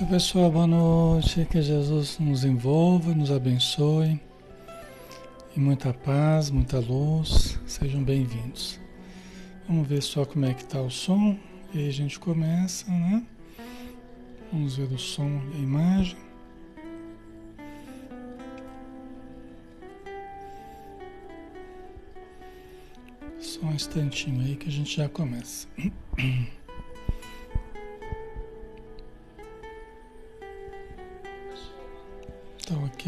Oi, pessoal, boa noite. Que Jesus nos envolva, nos abençoe. E muita paz, muita luz. Sejam bem-vindos. Vamos ver só como é que está o som. E aí a gente começa, né? Vamos ver o som e a imagem. Só um instantinho aí que a gente já começa.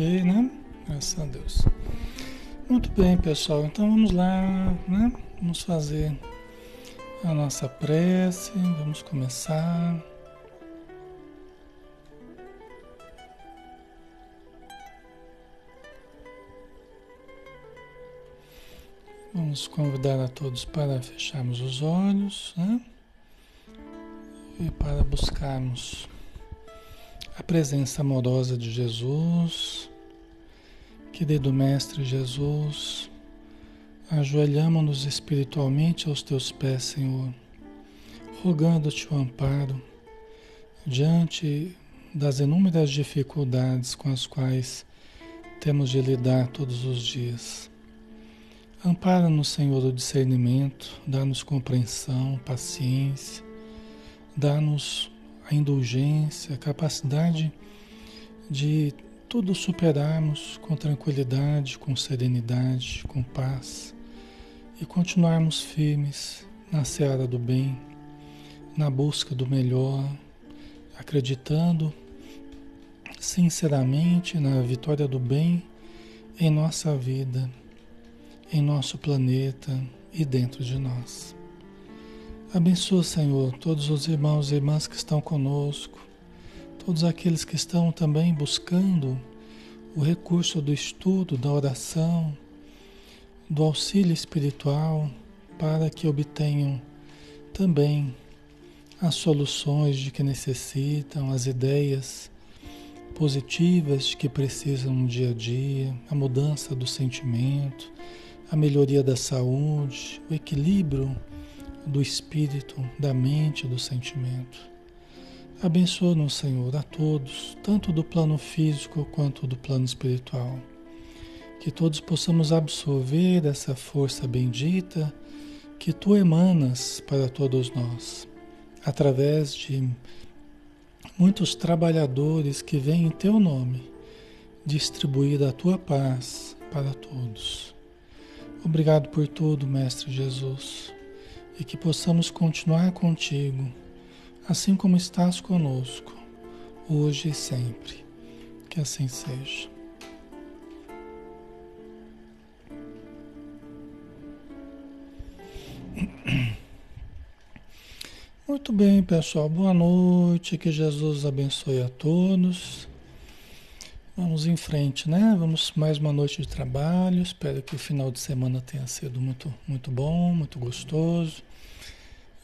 ok, né? Graças a Deus. Muito bem, pessoal. Então vamos lá, né? Vamos fazer a nossa prece. Vamos começar. Vamos convidar a todos para fecharmos os olhos, né? E para buscarmos a presença amorosa de Jesus, querido Mestre Jesus, ajoelhamos-nos espiritualmente aos teus pés, Senhor, rogando-te o amparo diante das inúmeras dificuldades com as quais temos de lidar todos os dias. Ampara-nos, Senhor, o discernimento, dá-nos compreensão, paciência, dá-nos a indulgência, a capacidade de tudo superarmos com tranquilidade, com serenidade, com paz e continuarmos firmes na seara do bem, na busca do melhor, acreditando sinceramente na vitória do bem em nossa vida, em nosso planeta e dentro de nós. Abençoa, Senhor, todos os irmãos e irmãs que estão conosco, todos aqueles que estão também buscando o recurso do estudo, da oração, do auxílio espiritual, para que obtenham também as soluções de que necessitam, as ideias positivas que precisam no dia a dia, a mudança do sentimento, a melhoria da saúde, o equilíbrio do espírito, da mente, do sentimento. Abençoa-nos, Senhor, a todos, tanto do plano físico quanto do plano espiritual. Que todos possamos absorver essa força bendita que tu emanas para todos nós, através de muitos trabalhadores que vêm em teu nome distribuir a tua paz para todos. Obrigado por tudo, Mestre Jesus e que possamos continuar contigo, assim como estás conosco, hoje e sempre. Que assim seja. Muito bem, pessoal. Boa noite. Que Jesus abençoe a todos. Vamos em frente, né? Vamos mais uma noite de trabalho. Espero que o final de semana tenha sido muito, muito bom, muito gostoso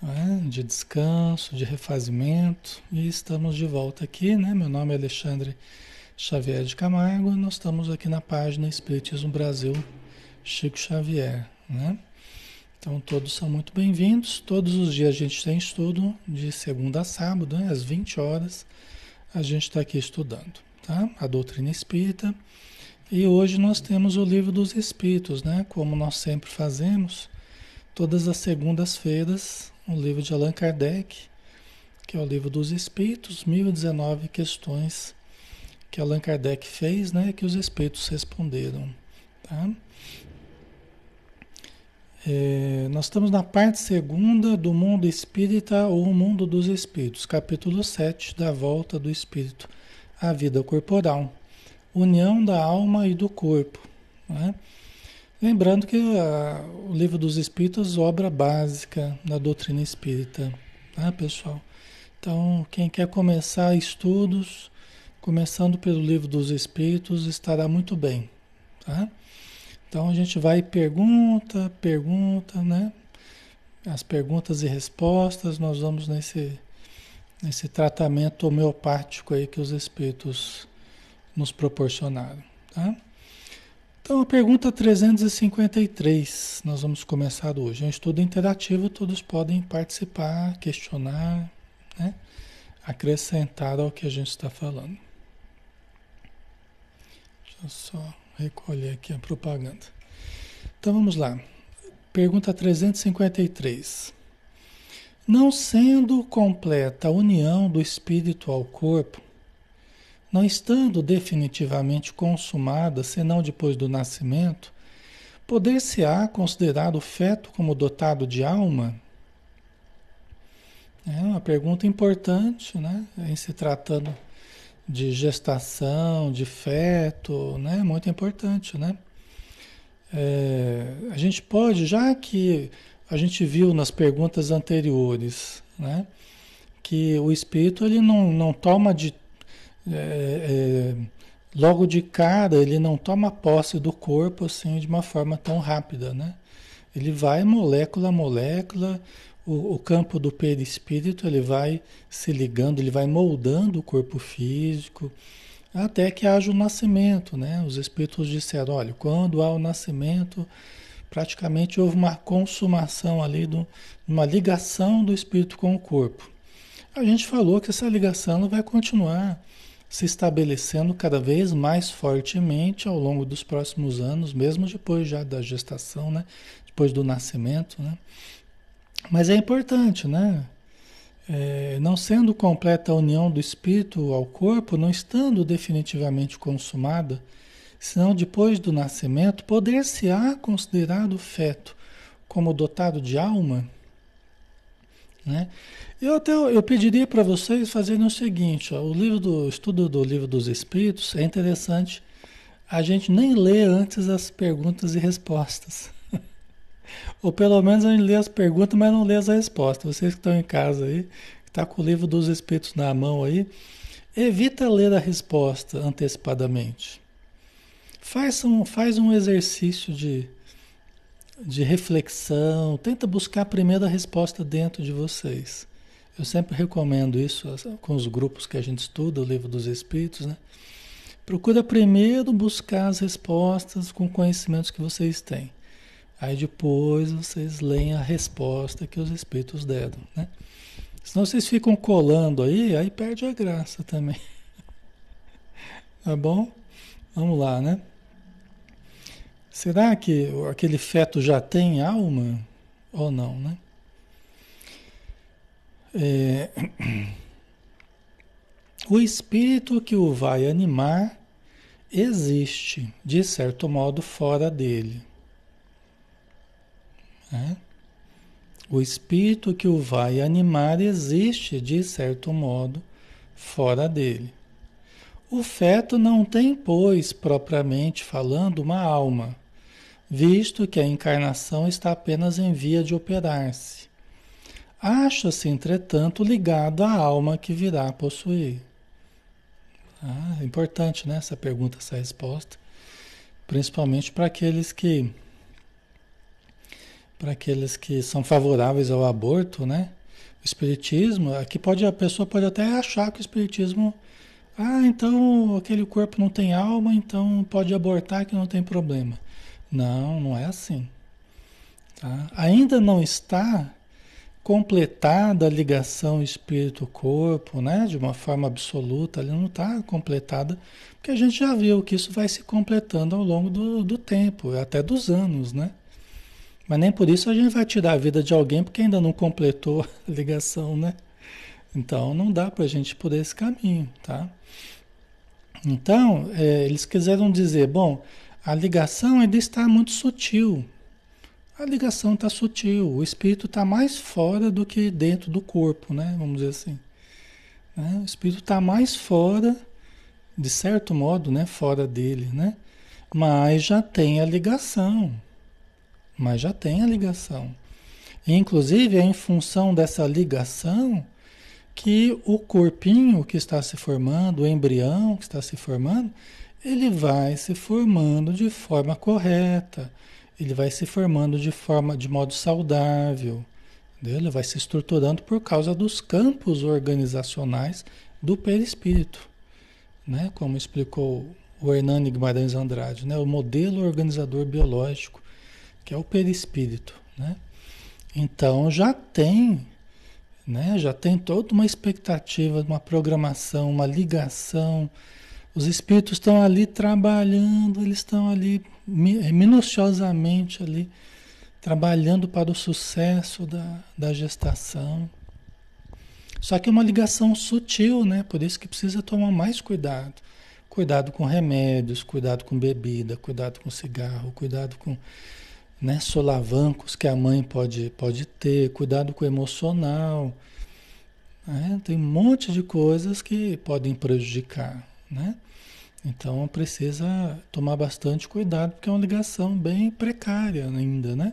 né, de descanso, de refazimento. E estamos de volta aqui, né? Meu nome é Alexandre Xavier de Camargo. Nós estamos aqui na página Espiritismo Brasil Chico Xavier, né? Então todos são muito bem-vindos. Todos os dias a gente tem estudo de segunda a sábado, né? às 20 horas. A gente está aqui estudando, tá? A doutrina espírita. E hoje nós temos o livro dos Espíritos, né? Como nós sempre fazemos, todas as segundas-feiras um livro de Allan Kardec, que é o livro dos Espíritos, 1019 questões que Allan Kardec fez, né, que os Espíritos responderam. Tá? É, nós estamos na parte segunda do mundo espírita ou mundo dos espíritos, capítulo 7 da volta do espírito à vida corporal, união da alma e do corpo. Né? Lembrando que a, o livro dos Espíritos, obra básica da doutrina espírita, tá pessoal? Então, quem quer começar estudos, começando pelo livro dos Espíritos, estará muito bem, tá? Então a gente vai pergunta, pergunta, né? As perguntas e respostas, nós vamos nesse, nesse tratamento homeopático aí que os Espíritos nos proporcionaram, tá? Então, a pergunta 353, nós vamos começar hoje. É um estudo interativo, todos podem participar, questionar, né? acrescentar ao que a gente está falando. Deixa eu só recolher aqui a propaganda. Então vamos lá. Pergunta 353. Não sendo completa a união do espírito ao corpo, não estando definitivamente consumada senão depois do nascimento, poder-se-á considerar o feto como dotado de alma? É uma pergunta importante, né? Em se tratando de gestação, de feto, né? Muito importante, né? É, a gente pode, já que a gente viu nas perguntas anteriores, né? Que o espírito ele não, não toma de é, é, logo de cara ele não toma posse do corpo assim de uma forma tão rápida, né? Ele vai molécula a molécula, o, o campo do perispírito ele vai se ligando, ele vai moldando o corpo físico até que haja o nascimento, né? Os espíritos disseram, olha, quando há o nascimento praticamente houve uma consumação ali, de uma ligação do espírito com o corpo. A gente falou que essa ligação vai continuar se estabelecendo cada vez mais fortemente ao longo dos próximos anos, mesmo depois já da gestação, né? depois do nascimento. Né? Mas é importante, né? É, não sendo completa a união do espírito ao corpo, não estando definitivamente consumada, senão depois do nascimento, poder-se-á considerar o feto como dotado de alma? Né? Eu até eu pediria para vocês fazerem o seguinte, ó, o livro do estudo do livro dos Espíritos é interessante. A gente nem lê antes as perguntas e respostas. Ou pelo menos a gente lê as perguntas, mas não lê as respostas. Vocês que estão em casa aí, que está com o livro dos Espíritos na mão aí, evita ler a resposta antecipadamente. Faz um, faz um exercício de, de reflexão, tenta buscar a primeira resposta dentro de vocês. Eu sempre recomendo isso com os grupos que a gente estuda, o livro dos Espíritos, né? Procura primeiro buscar as respostas com conhecimentos que vocês têm. Aí depois vocês leem a resposta que os Espíritos deram, né? Senão vocês ficam colando aí, aí perde a graça também. tá bom? Vamos lá, né? Será que aquele feto já tem alma ou não, né? É... O espírito que o vai animar existe, de certo modo, fora dele. É? O espírito que o vai animar existe, de certo modo, fora dele. O feto não tem, pois, propriamente falando, uma alma visto que a encarnação está apenas em via de operar-se. Acha-se, entretanto, ligado à alma que virá a possuir. Ah, importante né, essa pergunta, essa resposta, principalmente para aqueles que para aqueles que são favoráveis ao aborto, né? O espiritismo, aqui pode a pessoa pode até achar que o espiritismo, ah, então aquele corpo não tem alma, então pode abortar que não tem problema. Não, não é assim. Tá? Ainda não está completada a ligação espírito-corpo, né? De uma forma absoluta, ali não está completada, porque a gente já viu que isso vai se completando ao longo do, do tempo, até dos anos, né? Mas nem por isso a gente vai tirar a vida de alguém porque ainda não completou a ligação, né? Então não dá para a gente por esse caminho, tá? Então, é, eles quiseram dizer, bom, a ligação ainda está muito sutil. A ligação está sutil. O espírito está mais fora do que dentro do corpo, né? Vamos dizer assim. Né? O espírito está mais fora, de certo modo, né? Fora dele, né? Mas já tem a ligação. Mas já tem a ligação. E, inclusive é em função dessa ligação que o corpinho que está se formando, o embrião que está se formando, ele vai se formando de forma correta, ele vai se formando de forma de modo saudável, ele vai se estruturando por causa dos campos organizacionais do perispírito, né? Como explicou o Hernani Guimarães Andrade, né? O modelo organizador biológico, que é o perispírito, né? Então já tem né? Já tem toda uma expectativa, uma programação, uma ligação. Os espíritos estão ali trabalhando, eles estão ali é, minuciosamente ali trabalhando para o sucesso da, da gestação. Só que é uma ligação sutil, né? Por isso que precisa tomar mais cuidado. Cuidado com remédios, cuidado com bebida, cuidado com cigarro, cuidado com né, solavancos que a mãe pode, pode ter, cuidado com o emocional. Né? Tem um monte de coisas que podem prejudicar. Né? Então precisa tomar bastante cuidado, porque é uma ligação bem precária ainda, né?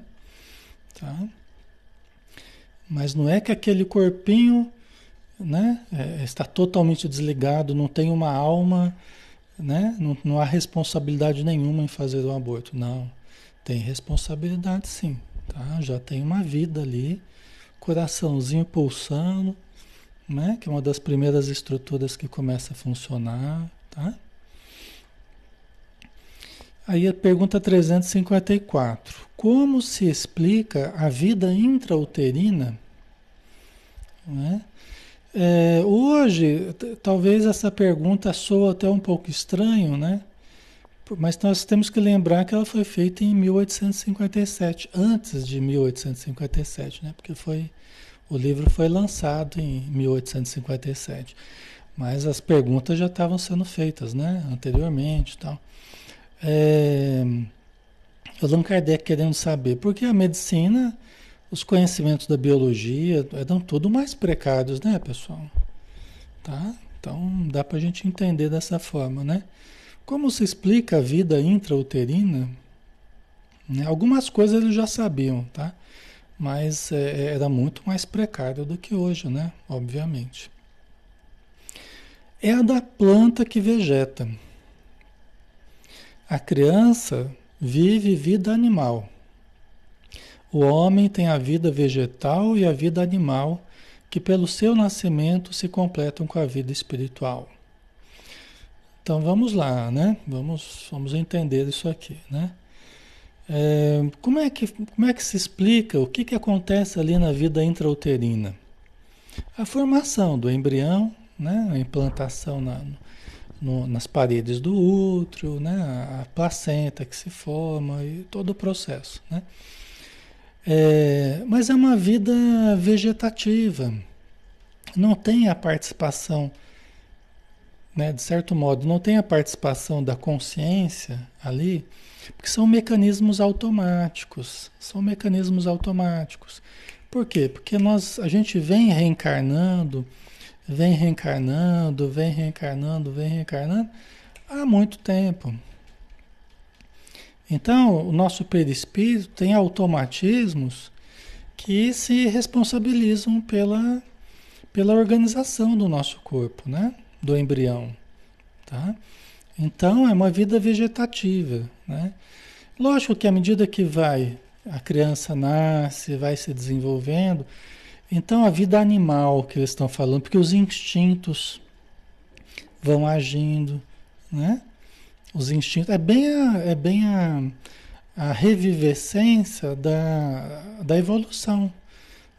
Tá? Mas não é que aquele corpinho né, é, está totalmente desligado, não tem uma alma, né, não, não há responsabilidade nenhuma em fazer o aborto. Não, tem responsabilidade sim. Tá? Já tem uma vida ali, coraçãozinho pulsando, né, que é uma das primeiras estruturas que começa a funcionar. Tá? Aí a pergunta 354. Como se explica a vida intrauterina? Né? É, hoje, talvez essa pergunta soa até um pouco estranho, né? Mas nós temos que lembrar que ela foi feita em 1857, antes de 1857, né? Porque foi, o livro foi lançado em 1857. Mas as perguntas já estavam sendo feitas, né? Anteriormente tal. É, Allan Kardec querendo saber, porque a medicina, os conhecimentos da biologia eram tudo mais precários, né, pessoal? Tá? Então dá para a gente entender dessa forma, né? Como se explica a vida intrauterina? Né? Algumas coisas eles já sabiam, tá? Mas é, era muito mais precário do que hoje, né? Obviamente. É a da planta que vegeta. A criança vive vida animal. O homem tem a vida vegetal e a vida animal, que pelo seu nascimento se completam com a vida espiritual. Então vamos lá, né? Vamos, vamos entender isso aqui, né? É, como, é que, como é que se explica o que, que acontece ali na vida intrauterina? A formação do embrião, né? a implantação na, no, nas paredes do útero, né? a placenta que se forma e todo o processo. Né? É, mas é uma vida vegetativa, não tem a participação, né, de certo modo, não tem a participação da consciência ali, porque são mecanismos automáticos, são mecanismos automáticos. Por quê? Porque nós, a gente vem reencarnando, vem reencarnando, vem reencarnando, vem reencarnando há muito tempo. Então, o nosso perispírito tem automatismos que se responsabilizam pela, pela organização do nosso corpo, né? Do embrião, tá? Então, é uma vida vegetativa, né? Lógico que à medida que vai, a criança nasce, vai se desenvolvendo, então a vida animal que eles estão falando, porque os instintos vão agindo, né? Os instintos é bem a, é bem a, a revivescência da, da evolução,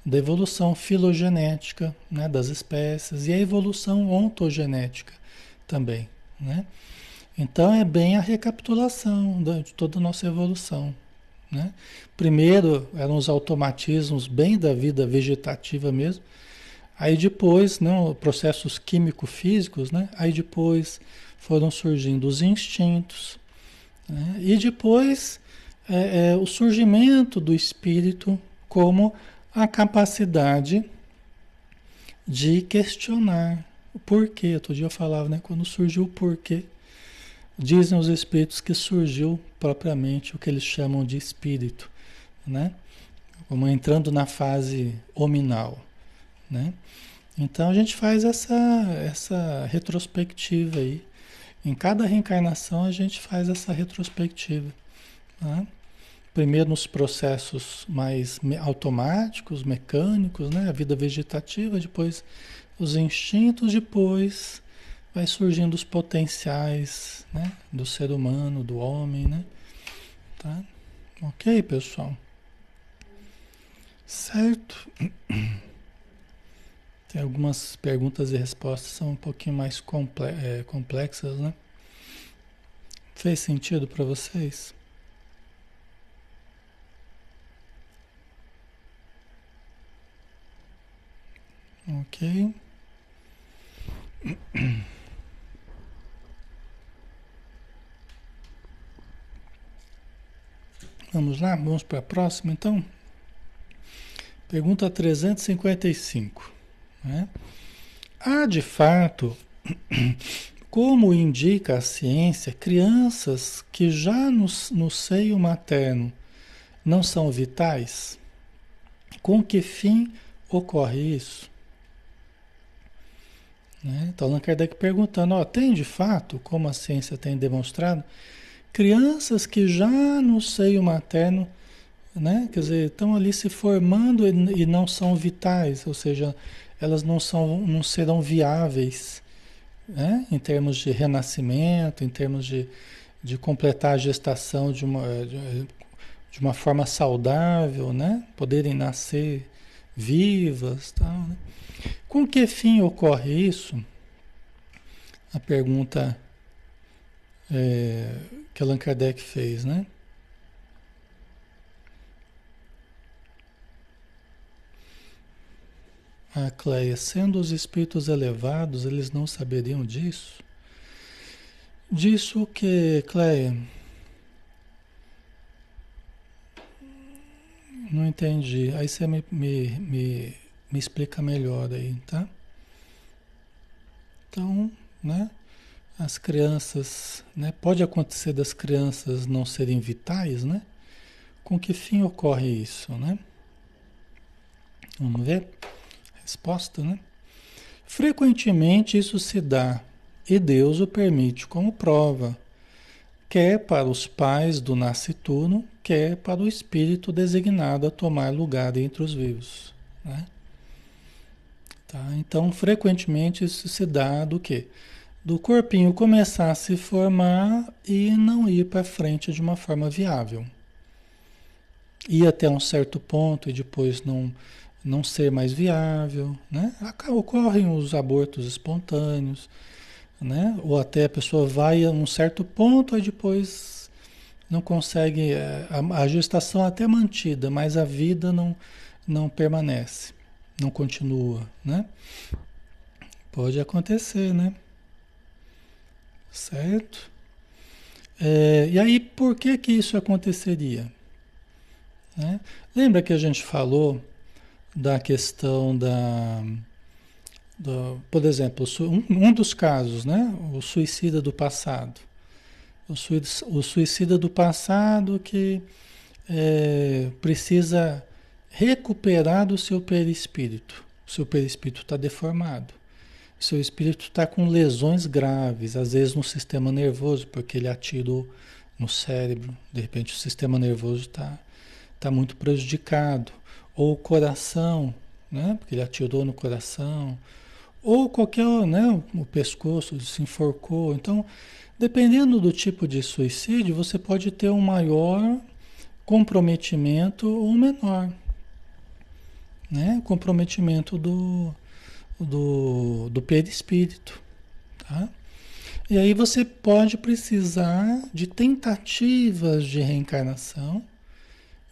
da evolução filogenética né, das espécies e a evolução ontogenética também, né? Então é bem a recapitulação de toda a nossa evolução. Né? Primeiro eram os automatismos bem da vida vegetativa mesmo, aí depois, não, né, processos químico-físicos, né? aí depois foram surgindo os instintos, né? e depois é, é, o surgimento do espírito como a capacidade de questionar o porquê. Outro dia eu falava, né? Quando surgiu o porquê, Dizem os espíritos que surgiu propriamente o que eles chamam de espírito, né? Como entrando na fase hominal, né? Então a gente faz essa, essa retrospectiva aí. Em cada reencarnação a gente faz essa retrospectiva. Né? Primeiro nos processos mais automáticos, mecânicos, né? a vida vegetativa, depois os instintos, depois vai surgindo os potenciais né, do ser humano, do homem, né? Tá? Ok, pessoal? Certo? Tem algumas perguntas e respostas são um pouquinho mais é, complexas, né? Fez sentido para vocês? Ok. Vamos lá, vamos para a próxima então. Pergunta 355. Né? Há de fato, como indica a ciência, crianças que já no, no seio materno não são vitais? Com que fim ocorre isso? Né? Então, Allan Kardec perguntando: ó, tem de fato, como a ciência tem demonstrado, crianças que já no seio materno, né? quer dizer, estão ali se formando e, não são vitais, ou seja, elas não, são, não serão viáveis né? em termos de renascimento, em termos de, de completar a gestação de uma, de uma forma saudável, né? poderem nascer vivas. Tal, né? Com que fim ocorre isso? A pergunta é, que Allan Kardec fez, né? A Cleia, sendo os espíritos elevados, eles não saberiam disso? Disso que, Cleia? Não entendi. Aí você me, me, me me explica melhor aí, tá? Então, né? As crianças, né? Pode acontecer das crianças não serem vitais, né? Com que fim ocorre isso, né? Vamos ver? Resposta, né? Frequentemente isso se dá e Deus o permite como prova, quer para os pais do nascituno, quer para o espírito designado a tomar lugar entre os vivos, né? Tá? Então, frequentemente isso se dá do quê? Do corpinho começar a se formar e não ir para frente de uma forma viável. Ir até um certo ponto e depois não, não ser mais viável, né? Ocorrem os abortos espontâneos, né? Ou até a pessoa vai a um certo ponto e depois não consegue, eh, a, a gestação é até mantida, mas a vida não, não permanece não continua, né? Pode acontecer, né? Certo? É, e aí, por que que isso aconteceria? Né? Lembra que a gente falou da questão da, do, por exemplo, um, um, dos casos, né? O suicida do passado. O, o suicida do passado que é, precisa recuperar o seu perispírito. O seu perispírito está deformado. O seu espírito está com lesões graves, às vezes no sistema nervoso, porque ele atirou no cérebro. De repente o sistema nervoso está tá muito prejudicado. Ou o coração, né? porque ele atirou no coração. Ou qualquer, né? o pescoço se enforcou. Então, dependendo do tipo de suicídio, você pode ter um maior comprometimento ou menor né? comprometimento do, do, do perispírito. Tá? E aí você pode precisar de tentativas de reencarnação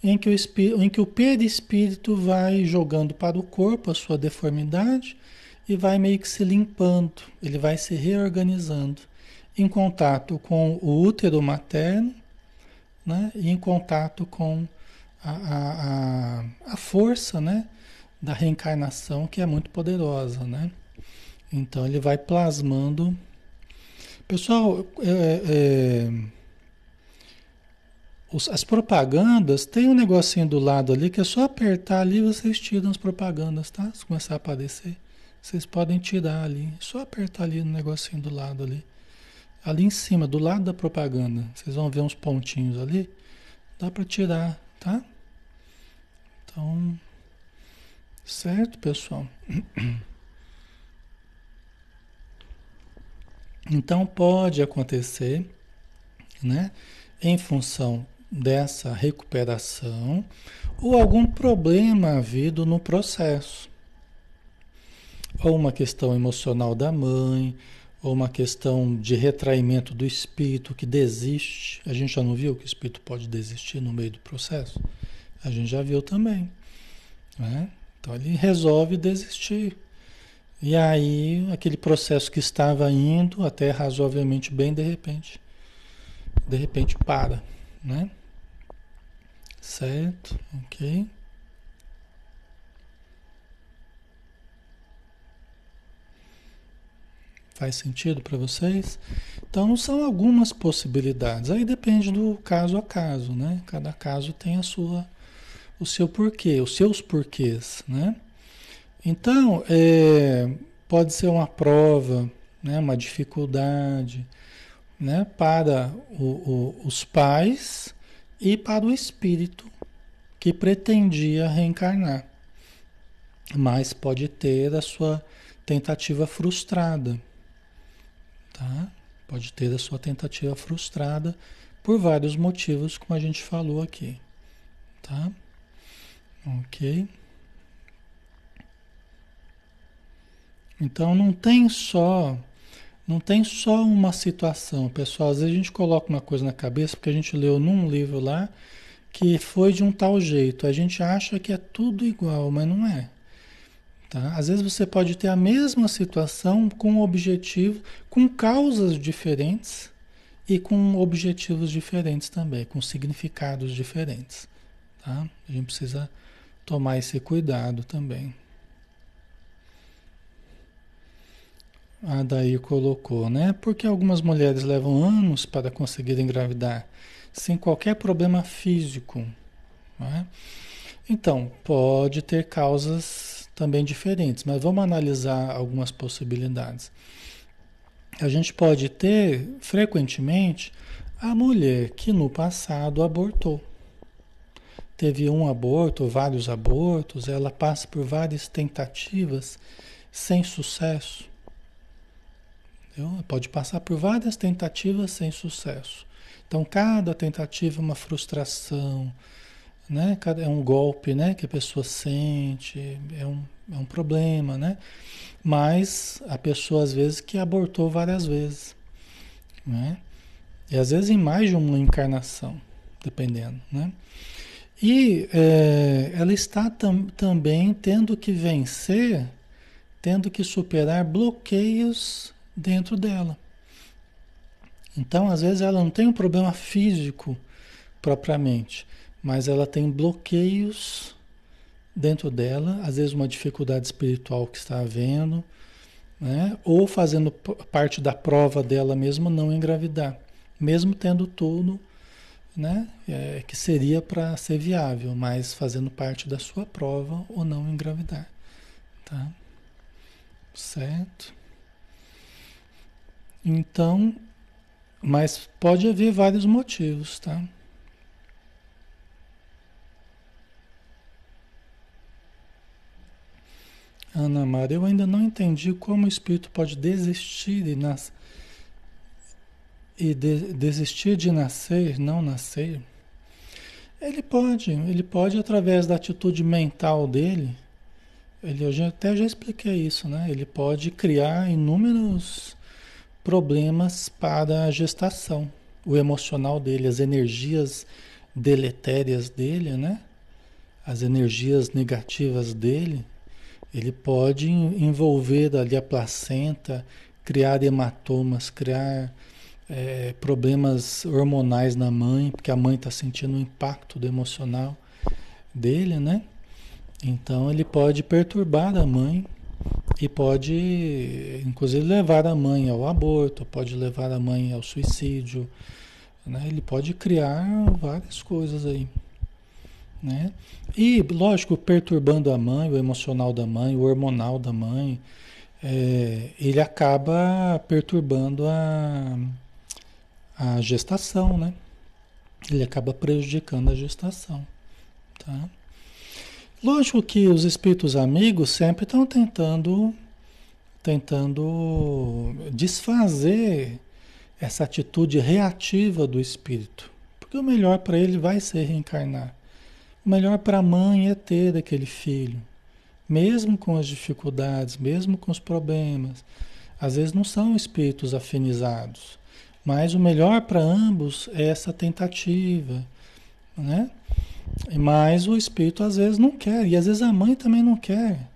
em que o, espírito, em que o perispírito vai jogando para o corpo a sua deformidade e vai meio que se limpando, ele vai se reorganizando em contato com o útero materno né? e em contato com a, a, a, a força né? Da reencarnação que é muito poderosa, né? Então ele vai plasmando. Pessoal, é, é, os, as propagandas tem um negocinho do lado ali que é só apertar ali e vocês tiram as propagandas, tá? Se começar a aparecer, vocês podem tirar ali. Só apertar ali no negocinho do lado ali. Ali em cima, do lado da propaganda, vocês vão ver uns pontinhos ali. Dá para tirar, tá? Então, Certo, pessoal? Então pode acontecer, né, em função dessa recuperação ou algum problema havido no processo. ou uma questão emocional da mãe, ou uma questão de retraimento do espírito que desiste. A gente já não viu que o espírito pode desistir no meio do processo? A gente já viu também. Né? Então ele resolve desistir. E aí, aquele processo que estava indo até razoavelmente bem, de repente, de repente para, né? Certo, ok. Faz sentido para vocês? Então são algumas possibilidades. Aí depende do caso a caso, né? Cada caso tem a sua, o seu porquê, os seus porquês, né? Então é, pode ser uma prova, né? Uma dificuldade, né? Para o, o, os pais e para o espírito que pretendia reencarnar, mas pode ter a sua tentativa frustrada. Tá? Pode ter a sua tentativa frustrada por vários motivos, como a gente falou aqui. Tá? Ok? Então não tem só não tem só uma situação, pessoal. Às vezes a gente coloca uma coisa na cabeça porque a gente leu num livro lá que foi de um tal jeito. A gente acha que é tudo igual, mas não é. Tá? Às vezes você pode ter a mesma situação com objetivo, com causas diferentes e com objetivos diferentes também, com significados diferentes. Tá? A gente precisa tomar esse cuidado também. A Daí colocou, né? Porque algumas mulheres levam anos para conseguir engravidar, sem qualquer problema físico. É? Então, pode ter causas também diferentes, mas vamos analisar algumas possibilidades. A gente pode ter, frequentemente, a mulher que no passado abortou. Teve um aborto, vários abortos, ela passa por várias tentativas sem sucesso. Pode passar por várias tentativas sem sucesso. Então, cada tentativa é uma frustração, né? É um golpe, né? Que a pessoa sente, é um, é um problema, né? Mas a pessoa às vezes que abortou várias vezes, né? E às vezes em mais de uma encarnação, dependendo, né? E é, ela está tam, também tendo que vencer, tendo que superar bloqueios dentro dela. Então, às vezes, ela não tem um problema físico propriamente, mas ela tem bloqueios dentro dela, às vezes uma dificuldade espiritual que está havendo, né? ou fazendo parte da prova dela mesma não engravidar, mesmo tendo tudo né? É, que seria para ser viável, mas fazendo parte da sua prova ou não engravidar. Tá? Certo? Então, mas pode haver vários motivos, tá? Ana Maria, eu ainda não entendi como o espírito pode desistir e, nas... e de... desistir de nascer, não nascer. Ele pode, ele pode através da atitude mental dele. Ele, eu já, até já expliquei isso, né? Ele pode criar inúmeros problemas para a gestação, o emocional dele, as energias deletérias dele, né? As energias negativas dele ele pode envolver ali a placenta, criar hematomas, criar é, problemas hormonais na mãe, porque a mãe está sentindo o impacto do emocional dele, né? Então ele pode perturbar a mãe e pode, inclusive, levar a mãe ao aborto, pode levar a mãe ao suicídio, né? Ele pode criar várias coisas aí. Né? E, lógico, perturbando a mãe, o emocional da mãe, o hormonal da mãe, é, ele acaba perturbando a, a gestação, né? Ele acaba prejudicando a gestação, tá? Lógico que os espíritos amigos sempre estão tentando, tentando desfazer essa atitude reativa do espírito, porque o melhor para ele vai ser reencarnar. O melhor para a mãe é ter aquele filho, mesmo com as dificuldades, mesmo com os problemas. Às vezes não são espíritos afinizados, mas o melhor para ambos é essa tentativa, né? Mas o espírito às vezes não quer, e às vezes a mãe também não quer.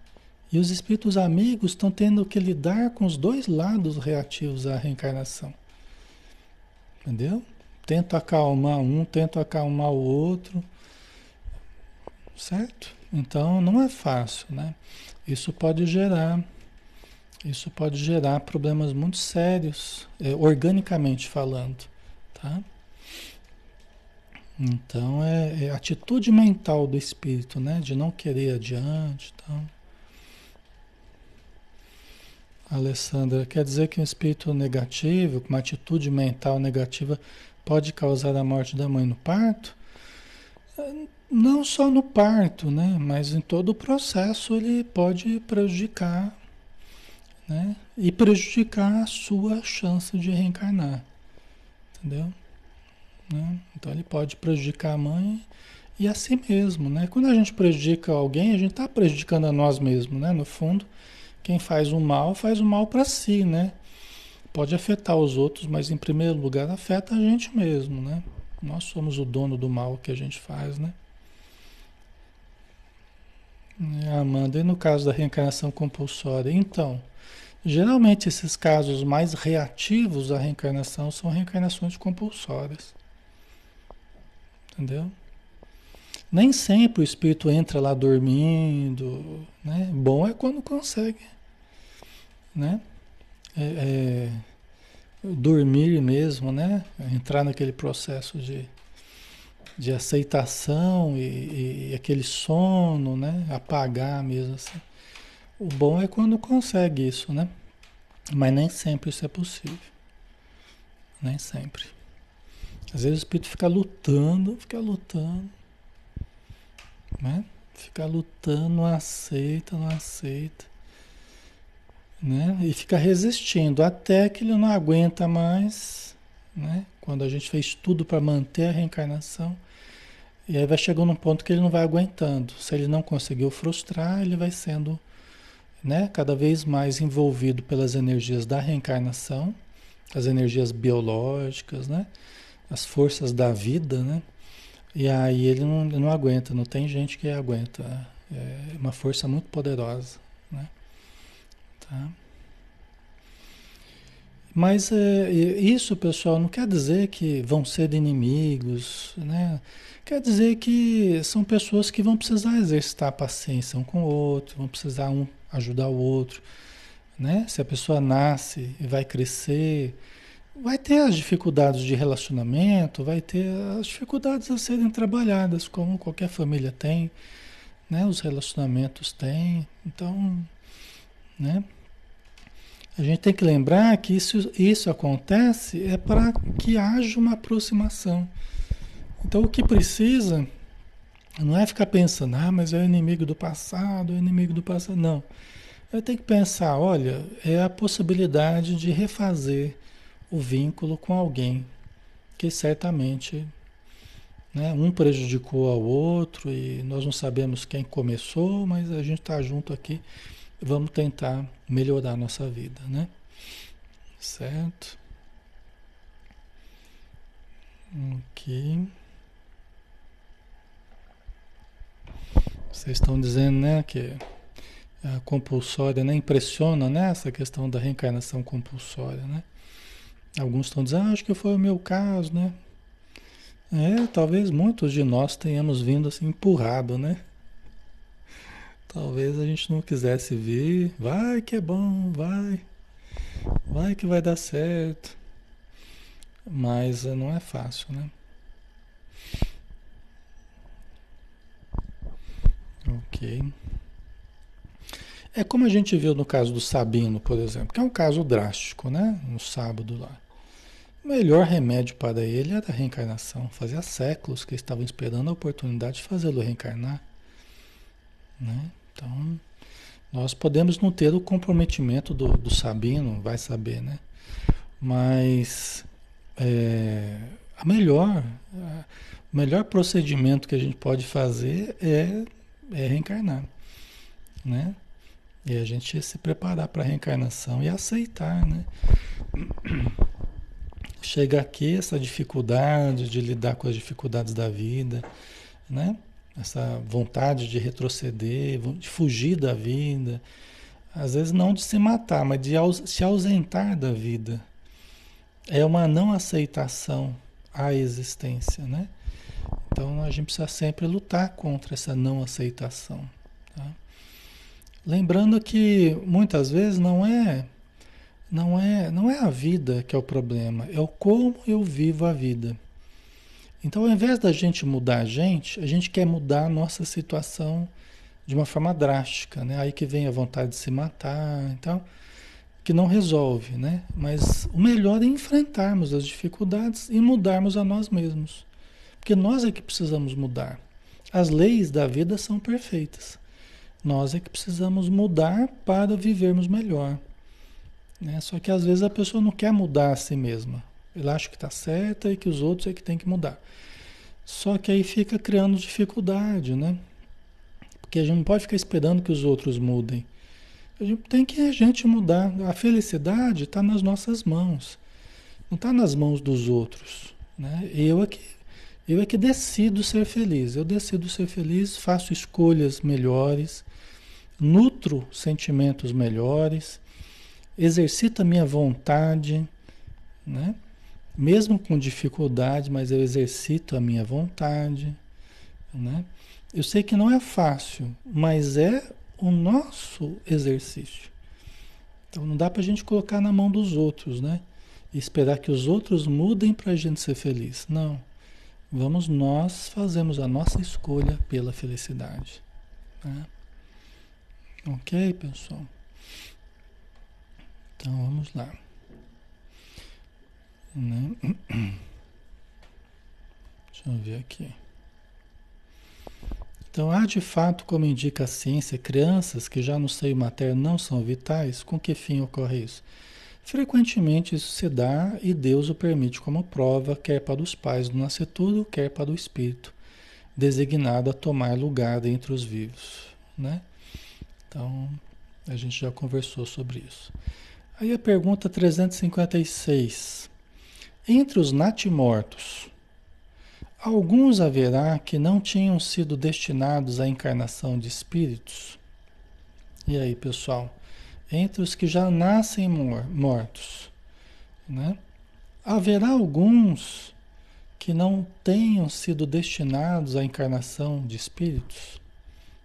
E os espíritos amigos estão tendo que lidar com os dois lados reativos à reencarnação. Entendeu? Tenta acalmar um, tenta acalmar o outro. Certo? Então não é fácil, né? Isso pode gerar isso pode gerar problemas muito sérios, é, organicamente falando, tá? Então é, é, atitude mental do espírito, né? De não querer adiante, então. Alessandra, quer dizer que um espírito negativo, com uma atitude mental negativa, pode causar a morte da mãe no parto? Não só no parto, né? Mas em todo o processo ele pode prejudicar, né? E prejudicar a sua chance de reencarnar, entendeu? Né? Então ele pode prejudicar a mãe e a si mesmo, né? Quando a gente prejudica alguém, a gente está prejudicando a nós mesmos, né? No fundo, quem faz o mal, faz o mal para si, né? Pode afetar os outros, mas em primeiro lugar afeta a gente mesmo, né? Nós somos o dono do mal que a gente faz, né? É, Amanda, e no caso da reencarnação compulsória? Então, geralmente esses casos mais reativos à reencarnação são reencarnações compulsórias. Entendeu? Nem sempre o espírito entra lá dormindo, né? Bom é quando consegue né? É, é, dormir mesmo, né? Entrar naquele processo de, de aceitação e, e, aquele sono, né? Apagar mesmo assim. O bom é quando consegue isso, né? Mas nem sempre isso é possível. Nem sempre. Às vezes o espírito fica lutando, fica lutando, né? Fica lutando, não aceita, não aceita né? E fica resistindo até que ele não aguenta mais, né? Quando a gente fez tudo para manter a reencarnação, e aí vai chegando um ponto que ele não vai aguentando. Se ele não conseguiu frustrar, ele vai sendo, né, cada vez mais envolvido pelas energias da reencarnação, as energias biológicas, né? As forças da vida, né? E aí ele não, não aguenta, não tem gente que aguenta. É uma força muito poderosa, né? Tá? Mas é, isso, pessoal, não quer dizer que vão ser inimigos, né? Quer dizer que são pessoas que vão precisar exercitar paciência um com o outro, vão precisar um ajudar o outro, né? Se a pessoa nasce e vai crescer, vai ter as dificuldades de relacionamento, vai ter as dificuldades a serem trabalhadas, como qualquer família tem, né? Os relacionamentos têm, então, né? A gente tem que lembrar que isso, isso acontece é para que haja uma aproximação. Então o que precisa não é ficar pensando, ah, mas é o inimigo do passado, é o inimigo do passado. Não. Eu tenho que pensar, olha, é a possibilidade de refazer o vínculo com alguém que certamente né, um prejudicou ao outro e nós não sabemos quem começou, mas a gente está junto aqui vamos tentar melhorar a nossa vida, né? Certo? Ok. Vocês estão dizendo, né, que a compulsória, né, impressiona, né, essa questão da reencarnação compulsória, né? Alguns estão dizendo, ah, acho que foi o meu caso, né? É, talvez muitos de nós tenhamos vindo assim empurrado, né? Talvez a gente não quisesse vir. Vai que é bom, vai. Vai que vai dar certo. Mas eh, não é fácil, né? Ok. É como a gente viu no caso do Sabino, por exemplo, que é um caso drástico, né? No sábado lá. O melhor remédio para ele era a reencarnação. Fazia séculos que estavam esperando a oportunidade de fazê-lo reencarnar. Né? Então, nós podemos não ter o comprometimento do, do Sabino, vai saber, né? Mas é, a melhor, a, o melhor procedimento que a gente pode fazer é, é reencarnar. né? E a gente se preparar para a reencarnação e aceitar, né? Chega aqui essa dificuldade de lidar com as dificuldades da vida, né? Essa vontade de retroceder, de fugir da vida, às vezes não de se matar, mas de se ausentar da vida. É uma não aceitação à existência, né? Então a gente precisa sempre lutar contra essa não aceitação. Tá? Lembrando que muitas vezes não é não é não é a vida que é o problema, é o como eu vivo a vida. Então, ao invés da gente mudar a gente, a gente quer mudar a nossa situação de uma forma drástica, né? Aí que vem a vontade de se matar, então, que não resolve, né? Mas o melhor é enfrentarmos as dificuldades e mudarmos a nós mesmos. Porque nós é que precisamos mudar. As leis da vida são perfeitas. Nós é que precisamos mudar para vivermos melhor. Né? Só que às vezes a pessoa não quer mudar a si mesma. Ela acha que está certa e que os outros é que tem que mudar. Só que aí fica criando dificuldade, né? Porque a gente não pode ficar esperando que os outros mudem. A gente tem que a gente mudar. A felicidade está nas nossas mãos. Não está nas mãos dos outros. Né? Eu é que eu é que decido ser feliz. Eu decido ser feliz, faço escolhas melhores, nutro sentimentos melhores, exercito a minha vontade, né? Mesmo com dificuldade, mas eu exercito a minha vontade, né? Eu sei que não é fácil, mas é o nosso exercício. Então não dá para a gente colocar na mão dos outros, né? E esperar que os outros mudem para a gente ser feliz. Não. Vamos nós fazemos a nossa escolha pela felicidade. Né? Ok, pessoal? Então vamos lá. Né? Deixa eu ver aqui. Então, há de fato, como indica a ciência, crianças que já no seio materno não são vitais, com que fim ocorre isso? Frequentemente isso se dá e Deus o permite como prova, quer para os pais do nascituro, quer para o espírito, designado a tomar lugar entre os vivos. Né? Então, a gente já conversou sobre isso. Aí a pergunta 356. Entre os natimortos, alguns haverá que não tinham sido destinados à encarnação de espíritos? E aí, pessoal? Entre os que já nascem mortos, né? Haverá alguns que não tenham sido destinados à encarnação de espíritos?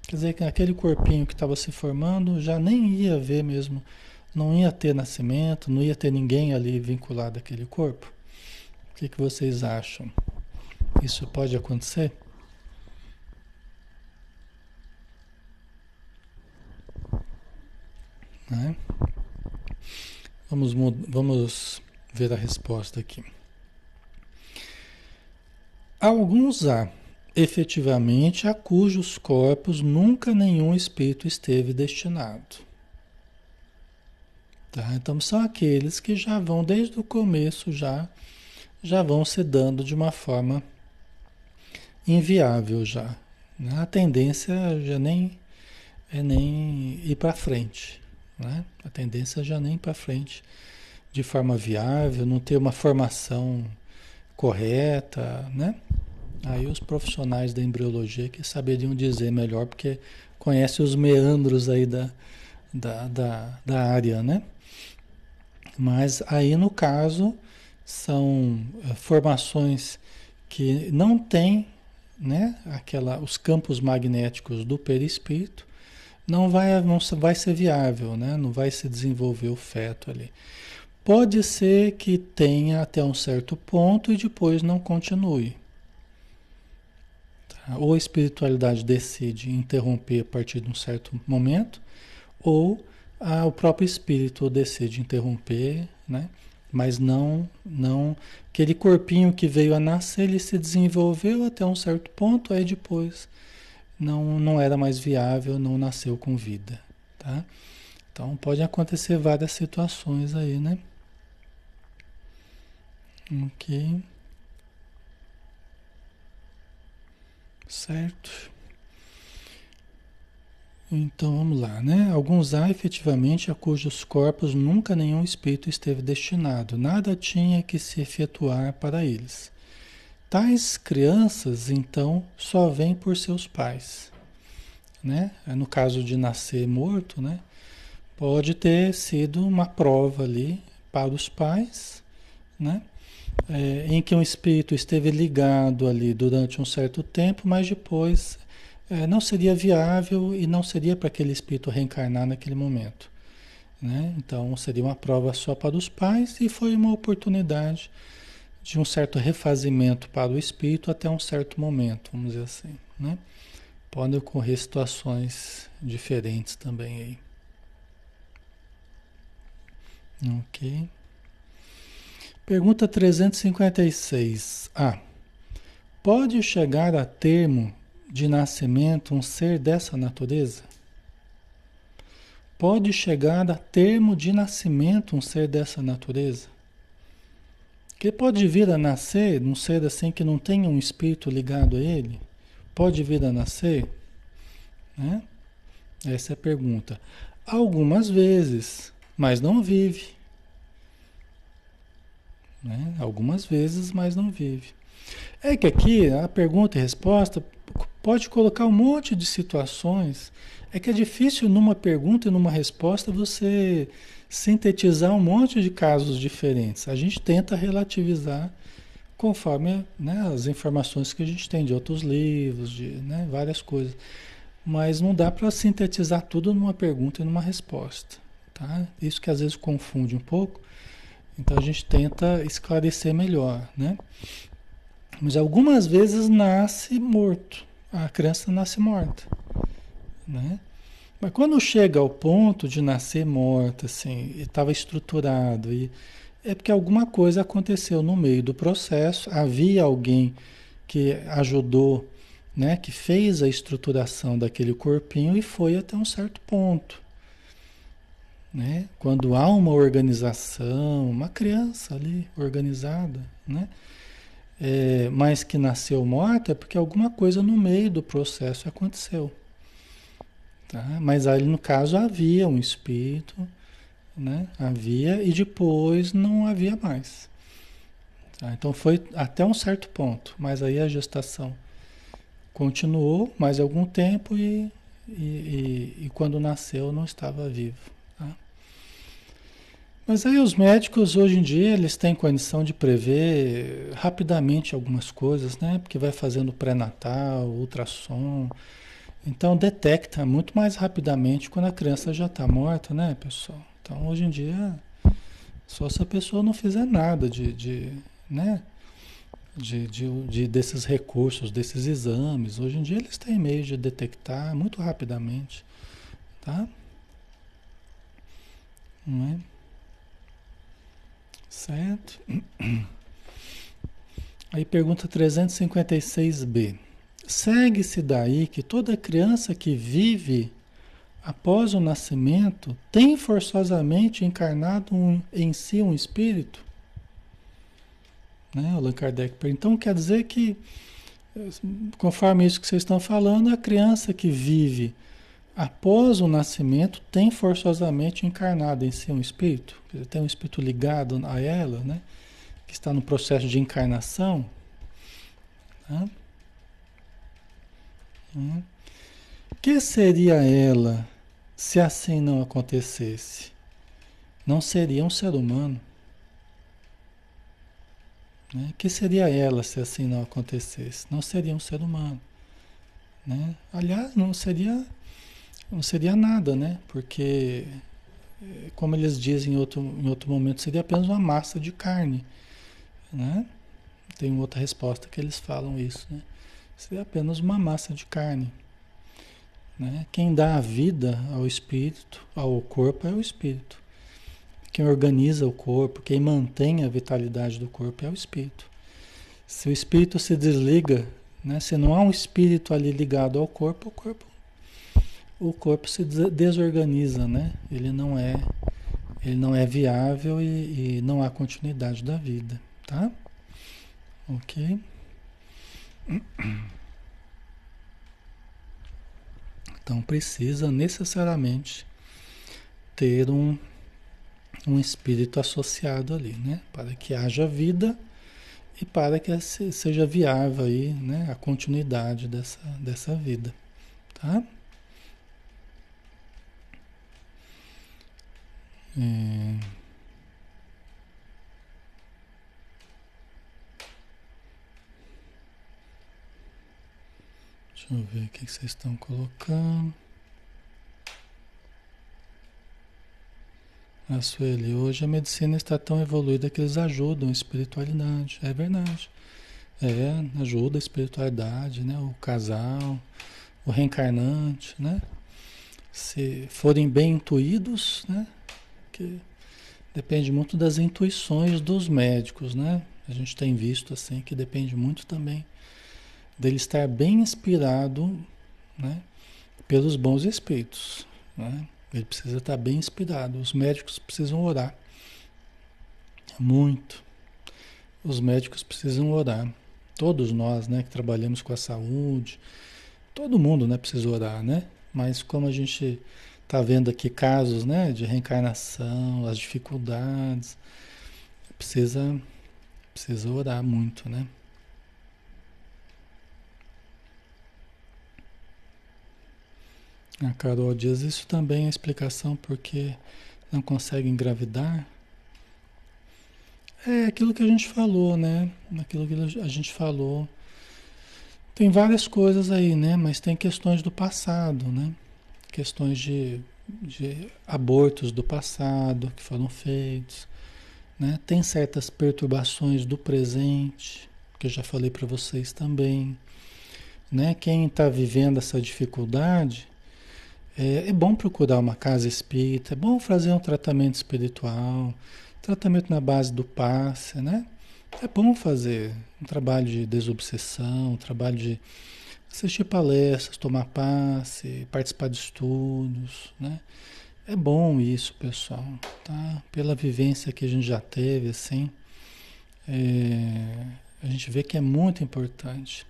Quer dizer que aquele corpinho que estava se formando já nem ia ver mesmo, não ia ter nascimento, não ia ter ninguém ali vinculado àquele corpo? que, que vocês acham? Isso pode acontecer? Né? Vamos, vamos ver a resposta aqui. Alguns há, efetivamente, a cujos corpos nunca nenhum espírito esteve destinado. Tá? Então são aqueles que já vão desde o começo já já vão se dando de uma forma inviável já. Né? A tendência já nem é nem ir para frente, né? A tendência já nem para frente de forma viável, não ter uma formação correta, né? Aí os profissionais da embriologia que saberiam dizer melhor, porque conhecem os meandros aí da, da, da, da área, né? Mas aí no caso são uh, formações que não têm né, aquela, os campos magnéticos do perispírito, não vai, não vai ser viável, né, não vai se desenvolver o feto ali. Pode ser que tenha até um certo ponto e depois não continue. Tá? Ou a espiritualidade decide interromper a partir de um certo momento, ou o próprio espírito decide interromper, né? Mas não, não, aquele corpinho que veio a nascer, ele se desenvolveu até um certo ponto, aí depois não, não era mais viável, não nasceu com vida, tá? Então pode acontecer várias situações aí, né? Ok. Certo. Então vamos lá, né? Alguns há efetivamente a cujos corpos nunca nenhum espírito esteve destinado, nada tinha que se efetuar para eles. Tais crianças, então, só vêm por seus pais, né? No caso de nascer morto, né? Pode ter sido uma prova ali para os pais, né? É, em que um espírito esteve ligado ali durante um certo tempo, mas depois é, não seria viável e não seria para aquele espírito reencarnar naquele momento. Né? Então seria uma prova só para os pais e foi uma oportunidade de um certo refazimento para o espírito até um certo momento, vamos dizer assim. Né? Podem ocorrer situações diferentes também aí. Ok. Pergunta 356. A. Ah, pode chegar a termo de nascimento um ser dessa natureza? Pode chegar a termo de nascimento um ser dessa natureza? Que pode vir a nascer um ser assim que não tenha um espírito ligado a ele? Pode vir a nascer? Né? Essa é a pergunta. Algumas vezes, mas não vive. Né? Algumas vezes, mas não vive. É que aqui a pergunta e resposta pode colocar um monte de situações. É que é difícil numa pergunta e numa resposta você sintetizar um monte de casos diferentes. A gente tenta relativizar conforme né, as informações que a gente tem de outros livros, de né, várias coisas. Mas não dá para sintetizar tudo numa pergunta e numa resposta. Tá? Isso que às vezes confunde um pouco. Então a gente tenta esclarecer melhor. Né? Mas algumas vezes nasce morto a criança nasce morta, né? Mas quando chega ao ponto de nascer morta, assim, estava estruturado, e é porque alguma coisa aconteceu no meio do processo, havia alguém que ajudou, né, que fez a estruturação daquele corpinho e foi até um certo ponto. Né? Quando há uma organização, uma criança ali organizada, né? é, mas que nasceu morta é porque alguma coisa no meio do processo aconteceu. Tá? Mas ali no caso havia um espírito, né? havia e depois não havia mais. Tá? Então foi até um certo ponto, mas aí a gestação continuou mais algum tempo e, e, e, e quando nasceu não estava vivo. Mas aí os médicos hoje em dia eles têm condição de prever rapidamente algumas coisas, né? Porque vai fazendo pré-natal, ultrassom. Então detecta muito mais rapidamente quando a criança já está morta, né, pessoal? Então hoje em dia, só se a pessoa não fizer nada de, de né? De, de, de, desses recursos, desses exames. Hoje em dia eles têm meio de detectar muito rapidamente, tá? Não é? Certo? Aí pergunta 356b. Segue-se daí que toda criança que vive após o nascimento tem forçosamente encarnado um, em si um espírito? Né? Allan Kardec. Então quer dizer que, conforme isso que vocês estão falando, a criança que vive após o nascimento, tem forçosamente encarnado em si um espírito, tem um espírito ligado a ela, né? que está no processo de encarnação. Né? Hum. Que seria ela se assim não acontecesse? Não seria um ser humano. Né? Que seria ela se assim não acontecesse? Não seria um ser humano. Né? Aliás, não seria não seria nada, né? Porque, eh, como eles dizem em outro, em outro momento, seria apenas uma massa de carne, né? Tem outra resposta que eles falam isso, né? Seria apenas uma massa de carne. Né? Quem dá a vida ao espírito, ao corpo, é o espírito. Quem organiza o corpo, quem mantém a vitalidade do corpo é o espírito. Se o espírito se desliga, né? se não há um espírito ali ligado ao corpo, o corpo o corpo se desorganiza, né? Ele não é, ele não é viável e, e não há continuidade da vida, tá? Ok? Então precisa necessariamente ter um, um espírito associado ali, né? Para que haja vida e para que seja viável aí, né? A continuidade dessa, dessa vida, tá? É... Deixa eu ver o que vocês estão colocando. A Sueli, hoje a medicina está tão evoluída que eles ajudam a espiritualidade. É verdade. É, ajuda a espiritualidade, né? O casal, o reencarnante, né? Se forem bem intuídos, né? Que depende muito das intuições dos médicos, né? A gente tem visto assim que depende muito também dele estar bem inspirado né, pelos bons espíritos. Né? Ele precisa estar bem inspirado. Os médicos precisam orar. Muito. Os médicos precisam orar. Todos nós, né, que trabalhamos com a saúde, todo mundo, né, precisa orar, né? Mas como a gente está vendo aqui casos, né, de reencarnação, as dificuldades, precisa precisa orar muito, né? A Carol diz, isso também é explicação porque não consegue engravidar. É aquilo que a gente falou, né? Aquilo que a gente falou. Tem várias coisas aí, né? Mas tem questões do passado, né? Questões de, de abortos do passado que foram feitos, né? Tem certas perturbações do presente, que eu já falei para vocês também, né? Quem está vivendo essa dificuldade é, é, bom procurar uma casa espírita, é bom fazer um tratamento espiritual, tratamento na base do passe, né? É bom fazer um trabalho de desobsessão, um trabalho de assistir palestras, tomar passe, participar de estudos, né? É bom isso, pessoal, tá? Pela vivência que a gente já teve, assim, é, a gente vê que é muito importante.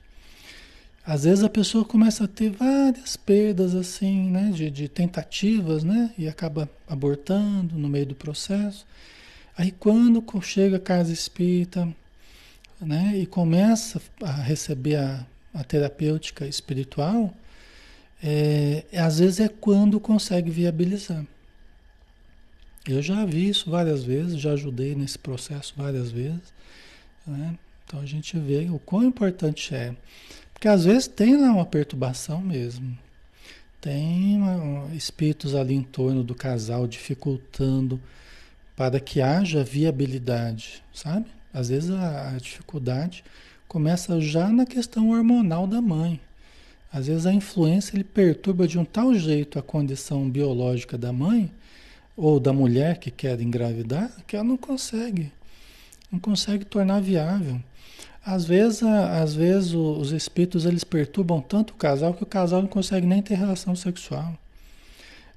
Às vezes a pessoa começa a ter várias perdas assim, né, de, de tentativas, né, e acaba abortando no meio do processo. Aí quando chega a casa espírita, né, e começa a receber a, a terapêutica espiritual, é, às vezes é quando consegue viabilizar. Eu já vi isso várias vezes, já ajudei nesse processo várias vezes. Né? Então a gente vê o quão importante é porque às vezes tem lá uma perturbação mesmo. Tem espíritos ali em torno do casal dificultando para que haja viabilidade, sabe? Às vezes a, a dificuldade começa já na questão hormonal da mãe. Às vezes a influência ele perturba de um tal jeito a condição biológica da mãe ou da mulher que quer engravidar que ela não consegue, não consegue tornar viável. Às vezes, às vezes os espíritos eles perturbam tanto o casal que o casal não consegue nem ter relação sexual.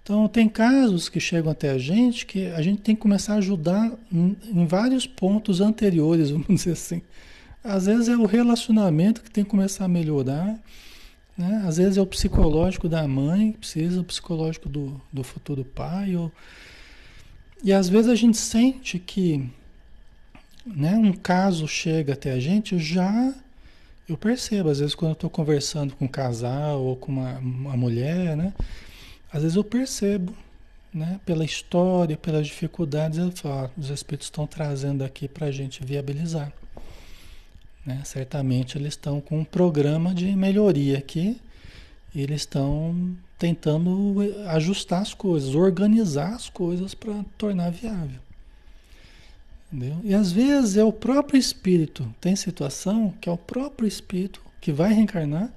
Então tem casos que chegam até a gente que a gente tem que começar a ajudar em, vários pontos anteriores, vamos dizer assim. Às vezes é o relacionamento que tem que começar a melhorar, né? às vezes é o psicológico da mãe, precisa o psicológico do, do futuro pai. Ou... E às vezes a gente sente que né, um caso chega até a gente, já eu percebo, às vezes quando eu estou conversando com um casal ou com uma, uma mulher, né, às vezes eu percebo, né, pela história, pelas dificuldades, eu falo, os espíritos estão trazendo aqui para a gente viabilizar. Né? Certamente eles estão com um programa de melhoria aqui, e eles estão tentando ajustar as coisas, organizar as coisas para tornar viável. Entendeu? E às vezes é o próprio espírito. Tem situação que é o próprio espírito que vai reencarnar,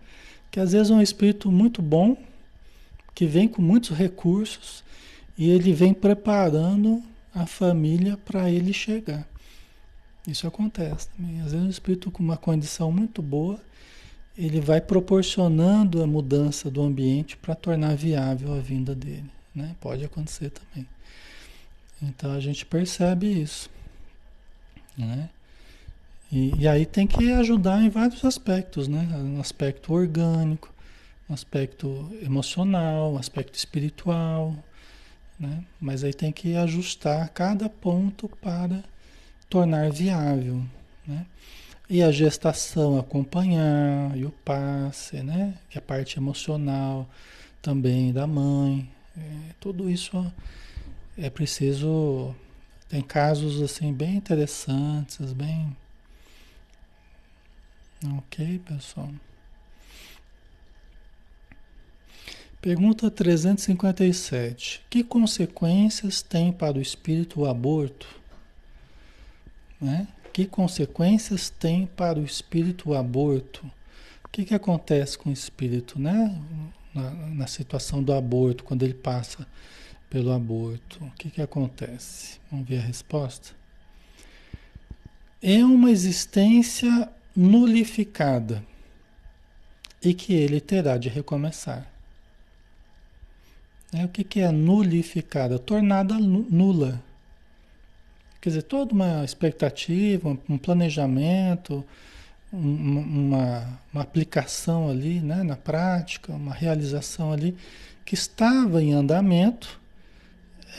que às vezes é um espírito muito bom, que vem com muitos recursos e ele vem preparando a família para ele chegar. Isso acontece também. Às vezes um espírito com uma condição muito boa, ele vai proporcionando a mudança do ambiente para tornar viável a vinda dele. Né? Pode acontecer também. Então a gente percebe isso. Né? E, e, aí tem que ajudar em vários aspectos, né? No aspecto orgânico, um aspecto emocional, um aspecto espiritual, né? Mas aí tem que ajustar cada ponto para tornar viável, né? E a gestação acompanhar, e o passe, né? Que é a parte emocional também da mãe. É, tudo isso é preciso. Tem casos assim bem interessantes, bem. Ok, pessoal. Pergunta 357. Que consequências tem para o espírito o aborto? Né? Que consequências tem para o espírito o aborto? O que, que acontece com o espírito, né? Na, na situação do aborto, quando ele passa pelo aborto, o que, que acontece? Vamos ver a resposta. É uma existência nulificada e que ele terá de recomeçar. É, o que, que é nulificada? Tornada nula. Quer dizer, toda uma expectativa, um planejamento, uma, uma aplicação ali né, na prática, uma realização ali que estava em andamento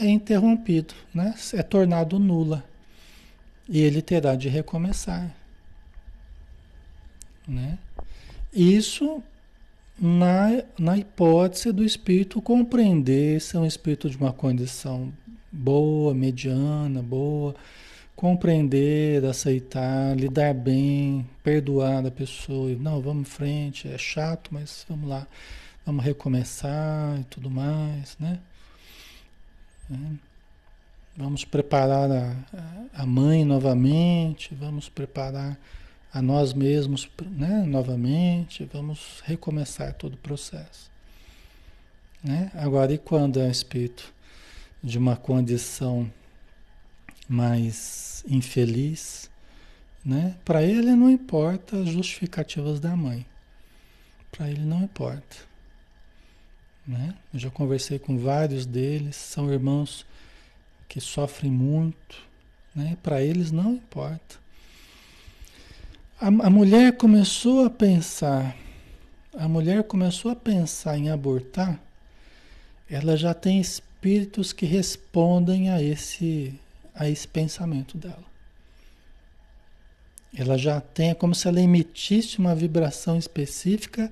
é interrompido, né? é tornado nula. E ele terá de recomeçar. Né? Isso na, na hipótese do espírito compreender se é um espírito de uma condição boa, mediana, boa, compreender, aceitar, lidar bem, perdoar a pessoa, não, vamos em frente, é chato, mas vamos lá, vamos recomeçar e tudo mais, né? É. Vamos preparar a, a mãe novamente, vamos preparar a nós mesmos né, novamente, vamos recomeçar todo o processo. Né? Agora, e quando é um espírito de uma condição mais infeliz, né? Para ele não importa as justificativas da mãe. Para ele não importa. Né? Eu já conversei com vários deles, são irmãos que sofrem muito, né? Para eles não importa. A, a mulher começou a pensar, a mulher começou a pensar em abortar, ela já tem espíritos que respondem a esse, a esse pensamento dela. Ela já tem, é como se ela emitisse uma vibração específica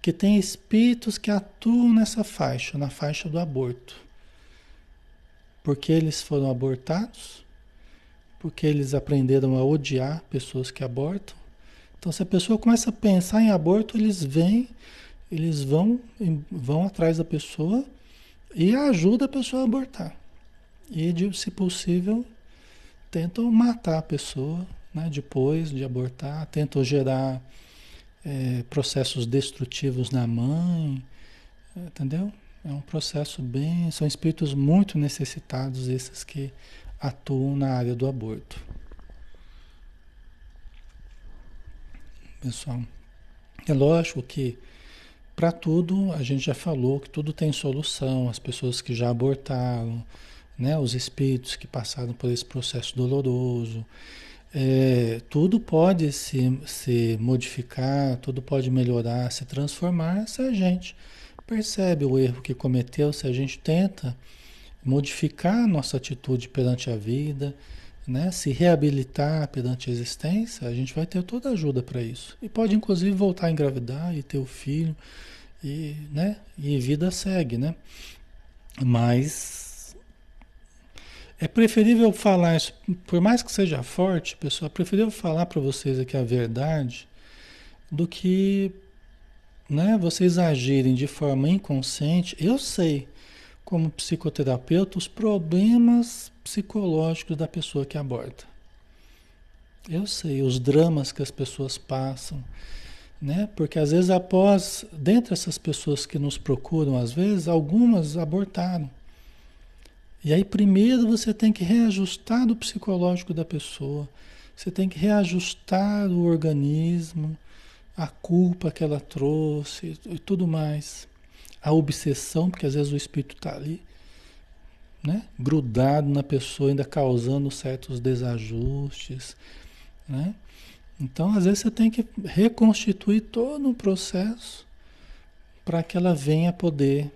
que tem espíritos que atuam nessa faixa, na faixa do aborto. Porque eles foram abortados, porque eles aprenderam a odiar pessoas que abortam. Então, se a pessoa começa a pensar em aborto, eles vêm, eles vão, vão atrás da pessoa e ajuda a pessoa a abortar. E, se possível, tentam matar a pessoa né, depois de abortar, tentam gerar é, processos destrutivos na mãe, entendeu? É um processo bem. São espíritos muito necessitados, esses que atuam na área do aborto. Pessoal, é lógico que para tudo a gente já falou que tudo tem solução, as pessoas que já abortaram, né, os espíritos que passaram por esse processo doloroso. É, tudo pode se, se modificar, tudo pode melhorar, se transformar se a gente percebe o erro que cometeu, se a gente tenta modificar a nossa atitude perante a vida, né, se reabilitar perante a existência, a gente vai ter toda a ajuda para isso. E pode inclusive voltar a engravidar e ter o filho e, né, e vida segue, né? Mas é preferível falar isso, por mais que seja forte, pessoal, é preferível falar para vocês aqui a verdade do que né, vocês agirem de forma inconsciente. Eu sei, como psicoterapeuta, os problemas psicológicos da pessoa que aborta. Eu sei os dramas que as pessoas passam, né? Porque às vezes após, dentre essas pessoas que nos procuram, às vezes algumas abortaram. E aí primeiro você tem que reajustar o psicológico da pessoa. Você tem que reajustar o organismo, a culpa que ela trouxe e tudo mais. A obsessão, porque às vezes o espírito está ali né? grudado na pessoa, ainda causando certos desajustes. Né? Então, às vezes, você tem que reconstituir todo um processo para que ela venha poder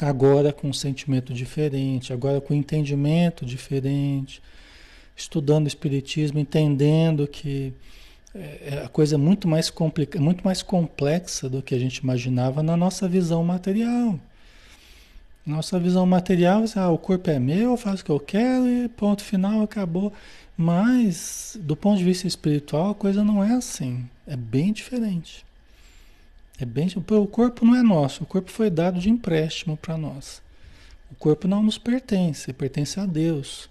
agora com um sentimento diferente, agora com um entendimento diferente, estudando o espiritismo, entendendo que é, é a coisa é muito mais complica, muito mais complexa do que a gente imaginava na nossa visão material. Nossa visão material ah, o corpo é meu, eu faço o que eu quero e ponto final, acabou. Mas, do ponto de vista espiritual, a coisa não é assim. É bem diferente. É bem, o corpo não é nosso, o corpo foi dado de empréstimo para nós. O corpo não nos pertence, pertence a Deus.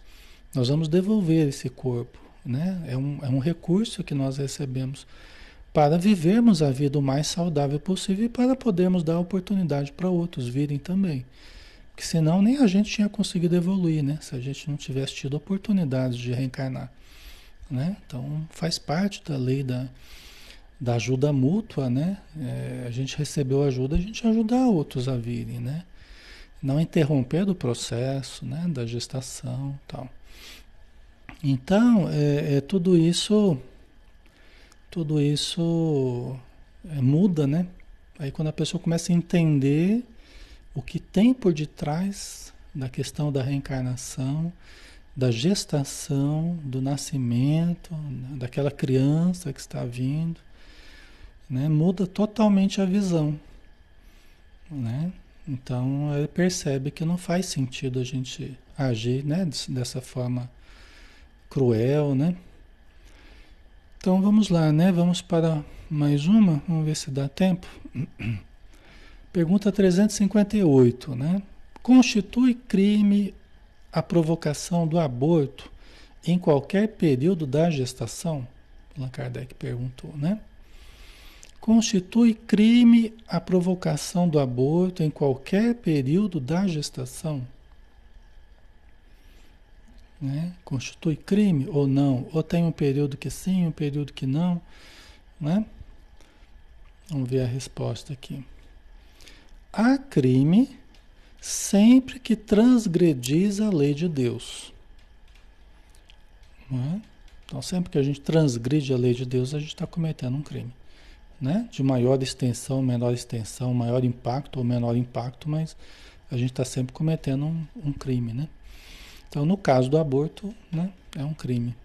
Nós vamos devolver esse corpo, né? É um, é um recurso que nós recebemos para vivermos a vida o mais saudável possível e para podermos dar oportunidade para outros virem também. Porque senão nem a gente tinha conseguido evoluir, né? Se a gente não tivesse tido oportunidade de reencarnar, né? Então faz parte da lei da, da ajuda mútua, né? É, a gente recebeu ajuda, a gente ajudar outros a virem, né? Não interromper o processo, né? Da gestação, tal. Então, é, é tudo isso, tudo isso é, muda, né? Aí quando a pessoa começa a entender o que tem por detrás da questão da reencarnação, da gestação, do nascimento, daquela criança que está vindo, né? muda totalmente a visão. Né? Então ele percebe que não faz sentido a gente agir né? dessa forma cruel, né? Então vamos lá, né? Vamos para mais uma, vamos ver se dá tempo. Pergunta 358, né? Constitui crime a provocação do aborto em qualquer período da gestação? Allan Kardec perguntou, né? Constitui crime a provocação do aborto em qualquer período da gestação? Né? Constitui crime ou não? Ou tem um período que sim, um período que não? Né? Vamos ver a resposta aqui. Há crime sempre que transgredis a lei de Deus. É? Então, sempre que a gente transgride a lei de Deus, a gente está cometendo um crime né? De maior extensão, menor extensão, maior impacto ou menor impacto, mas a gente está sempre cometendo um, um, crime, né? Então, no caso do aborto, né, é um crime.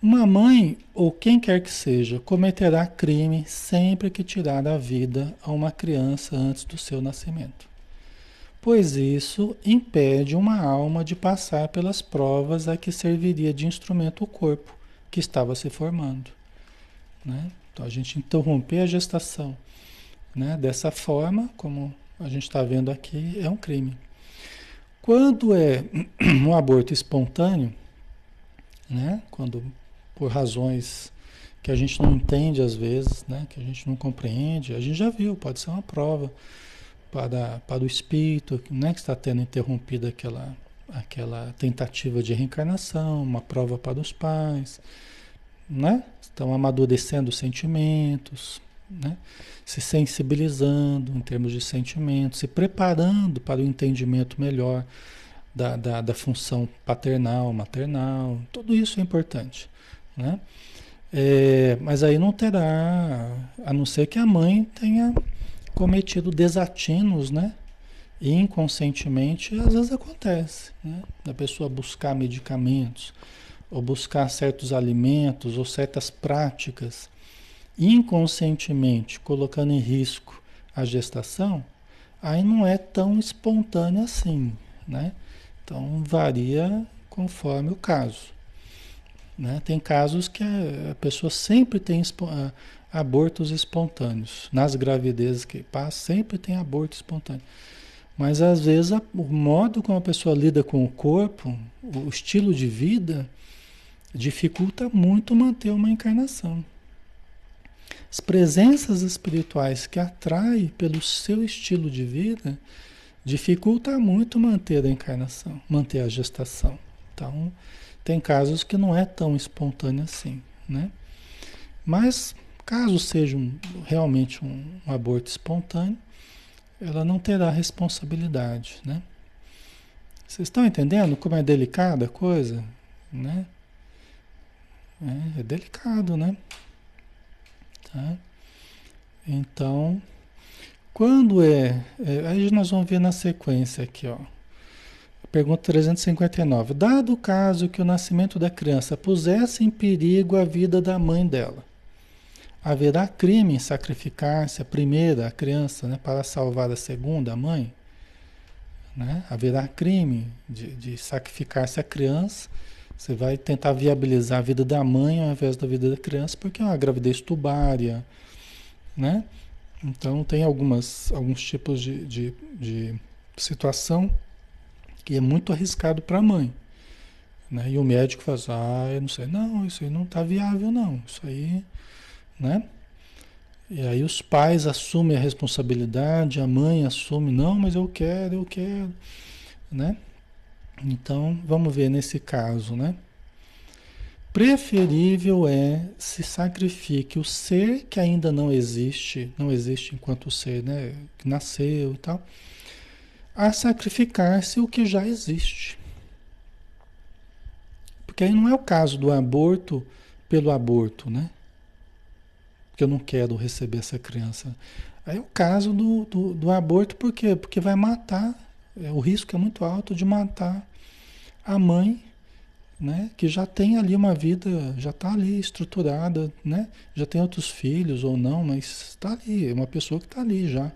Uma mãe ou quem quer que seja cometerá crime sempre que tirar a vida a uma criança antes do seu nascimento, pois isso impede uma alma de passar pelas provas a que serviria de instrumento o corpo que estava se formando. Né? Então a gente interromper a gestação né, dessa forma, como a gente está vendo aqui, é um crime. Quando é um aborto espontâneo, né, quando por razões que a gente não entende às vezes, né, que a gente não compreende, a gente já viu, pode ser uma prova para, para o espírito né, que está tendo interrompida aquela, aquela tentativa de reencarnação, uma prova para os pais né? Estão amadurecendo os sentimentos, né? se sensibilizando em termos de sentimentos, se preparando para o entendimento melhor da, da, da função paternal, maternal, tudo isso é importante. Né? É, mas aí não terá, a não ser que a mãe tenha cometido desatinos, né? E inconscientemente, às vezes acontece, né? Da pessoa buscar medicamentos, ou buscar certos alimentos ou certas práticas inconscientemente colocando em risco a gestação, aí não é tão espontâneo assim, né? Então varia conforme o caso. Né? Tem casos que a, pessoa sempre tem abortos espontâneos. Nas gravidezes que passa, sempre tem aborto espontâneo. Mas às vezes o modo como a pessoa lida com o corpo, o estilo de vida, dificulta muito manter uma encarnação. As presenças espirituais que atrai pelo seu estilo de vida dificulta muito manter a encarnação, manter a gestação. Então, tem casos que não é tão espontâneo assim, né? Mas caso seja um, realmente um, um aborto espontâneo, ela não terá responsabilidade, né? Vocês estão entendendo como é delicada a coisa, né? É, é delicado, né? Tá? Então, Quando é, é, Aí nós vamos ver na sequência aqui, ó. Pergunta 359. Dado o caso que o nascimento da criança pusesse em perigo a vida da mãe dela, haverá crime em sacrificar-se a primeira, a criança, né, para salvar a segunda, a mãe? Né? Haverá crime de, de sacrificar-se a criança. Você vai tentar viabilizar a vida da mãe ao invés da vida da criança, porque é uma gravidez tubária, né? Então tem algumas, alguns tipos de, de, de situação que é muito arriscado para a mãe. Né? E o médico assim, ah, eu não sei, não, isso aí não está viável não, isso aí, né? E aí os pais assumem a responsabilidade, a mãe assume, não, mas eu quero, eu quero, né? Então, vamos ver nesse caso, né? Preferível é se sacrifique o ser que ainda não existe, não existe enquanto ser, né, que nasceu e tal, a sacrificar-se o que já existe. Porque aí não é o caso do aborto pelo aborto, né? Porque eu não quero receber essa criança. Aí é o caso do, do, do aborto, por quê? Porque vai matar, o risco é muito alto de matar a mãe, né? Que já tem ali uma vida, já está ali estruturada, né? Já tem outros filhos ou não, mas está ali, é uma pessoa que está ali já.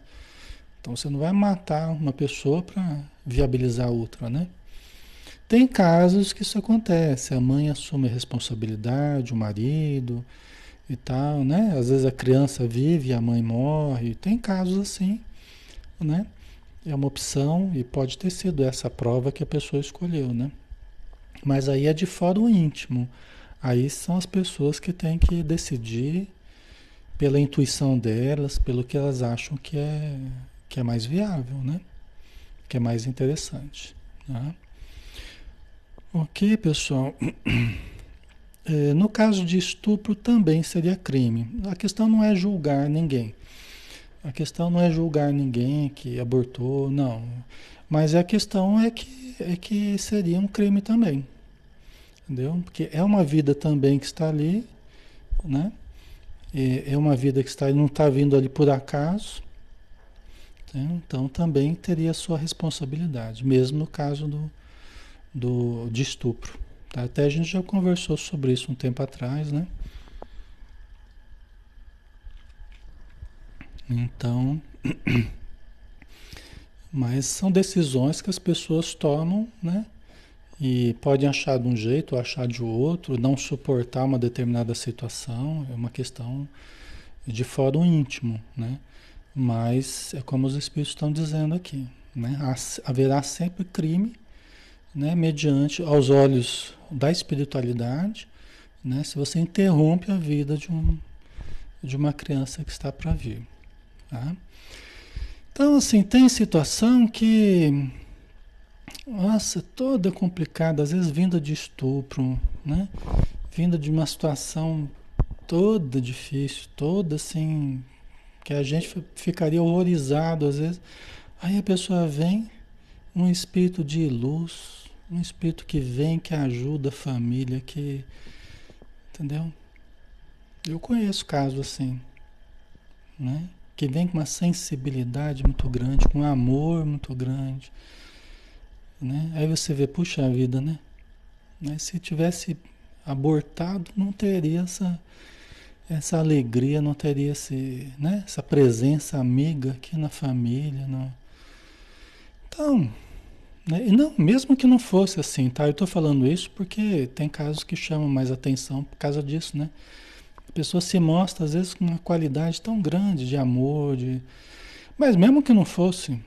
Então você não vai matar uma pessoa para viabilizar outra, né? Tem casos que isso acontece, a mãe assume a responsabilidade, o marido e tal, né? Às vezes a criança vive e a mãe morre. Tem casos assim, né? É uma opção e pode ter sido essa prova que a pessoa escolheu, né? Mas aí é de fora o íntimo. Aí são as pessoas que têm que decidir pela intuição delas, pelo que elas acham que é que é mais viável, né? Que é mais interessante. Tá? Ok, pessoal. É, no caso de estupro também seria crime. A questão não é julgar ninguém. A questão não é julgar ninguém que abortou, não. Mas a questão é que, é que seria um crime também. Entendeu? Porque é uma vida também que está ali, né? É, é uma vida que está não está vindo ali por acaso. Né? Então também teria sua responsabilidade, mesmo no caso do, do, de estupro. Tá? Até a gente já conversou sobre isso um tempo atrás, né? Então, mas são decisões que as pessoas tomam, né? E podem achar de um jeito achar de outro, não suportar uma determinada situação, é uma questão de fórum íntimo, né? Mas é como os espíritos estão dizendo aqui, né? Haverá sempre crime, né? Mediante aos olhos da espiritualidade, né? Se você interrompe a vida de um de uma criança que está para vir, tá? Então, assim, tem situação que nossa, toda complicada, às vezes vinda de estupro, né? Vinda de uma situação toda difícil, toda assim, que a gente ficaria horrorizado às vezes. Aí a pessoa vem, um espírito de luz, um espírito que vem, que ajuda a família, que. Entendeu? Eu conheço casos assim, né? Que vem com uma sensibilidade muito grande, com um amor muito grande. Né? Aí você vê, puxa vida, né? Mas se tivesse abortado, não teria essa essa alegria não teria esse, né, essa presença amiga aqui na família. Não. Então, né, e não, mesmo que não fosse assim, tá? Eu estou falando isso porque tem casos que chamam mais atenção por causa disso, né? A pessoa se mostra, às vezes, com uma qualidade tão grande de amor, de... mas mesmo que não fosse,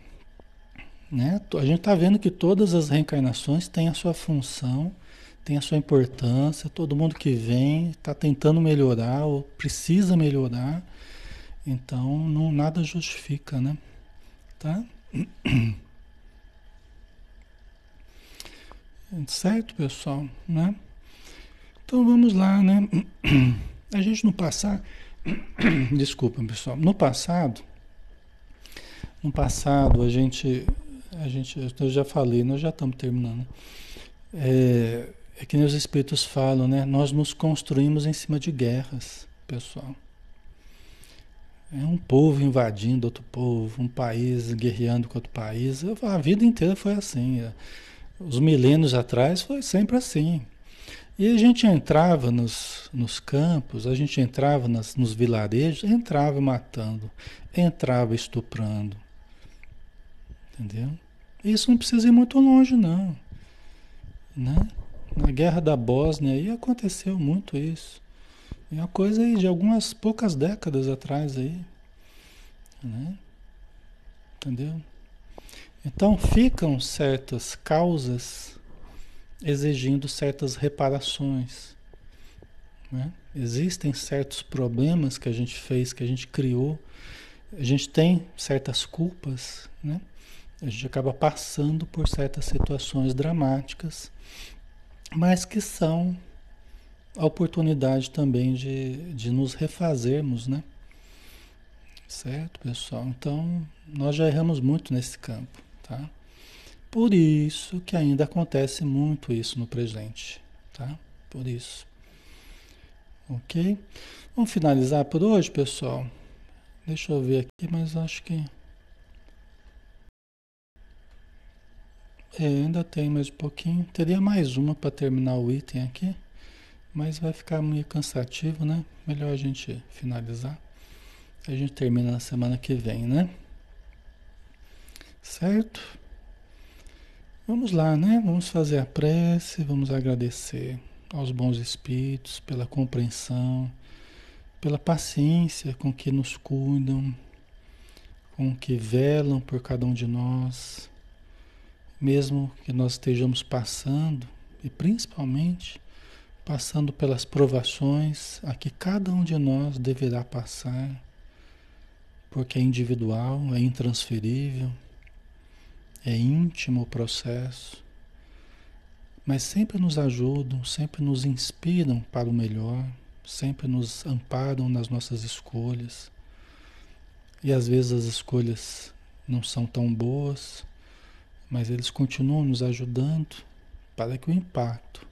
né? A gente está vendo que todas as reencarnações têm a sua função tem a sua importância, todo mundo que vem está tentando melhorar ou precisa melhorar, então não nada justifica, né? Tá? Certo, pessoal, né? Então vamos lá, né? A gente no passado, desculpa, pessoal, no passado, no passado a gente, a gente, eu já falei, nós já estamos terminando. É, é que nem os espíritos falam, né? Nós nos construímos em cima de guerras, pessoal. É um povo invadindo outro povo, um país guerreando com outro país. A vida inteira foi assim. Os milênios atrás foi sempre assim. E a gente entrava nos, nos campos, a gente entrava nas, nos vilarejos, entrava matando, entrava estuprando. Entendeu? Isso não precisa ir muito longe, não. Né? Na guerra da Bósnia aí aconteceu muito isso. É uma coisa aí de algumas poucas décadas atrás aí. Né? Entendeu? Então ficam certas causas exigindo certas reparações. Né? Existem certos problemas que a gente fez, que a gente criou. A gente tem certas culpas, né? A gente acaba passando por certas situações dramáticas, mas que são a oportunidade também de, de nos refazermos, né? Certo, pessoal? Então, nós já erramos muito nesse campo, tá? Por isso que ainda acontece muito isso no presente, tá? Por isso. Ok? Vamos finalizar por hoje, pessoal? Deixa eu ver aqui, mas acho que. É, ainda tem mais um pouquinho. Teria mais uma para terminar o item aqui. Mas vai ficar meio cansativo, né? Melhor a gente finalizar. A gente termina na semana que vem, né? Certo? Vamos lá, né? Vamos fazer a prece, vamos agradecer aos bons espíritos pela compreensão, pela paciência com que nos cuidam, com que velam por cada um de nós, mesmo que nós estejamos passando, e principalmente passando pelas provações a que cada um de nós deverá passar, porque é individual, é intransferível, é íntimo o processo, mas sempre nos ajudam, sempre nos inspiram para o melhor, sempre nos amparam nas nossas escolhas. E às vezes as escolhas não são tão boas, mas eles continuam nos ajudando para que o impacto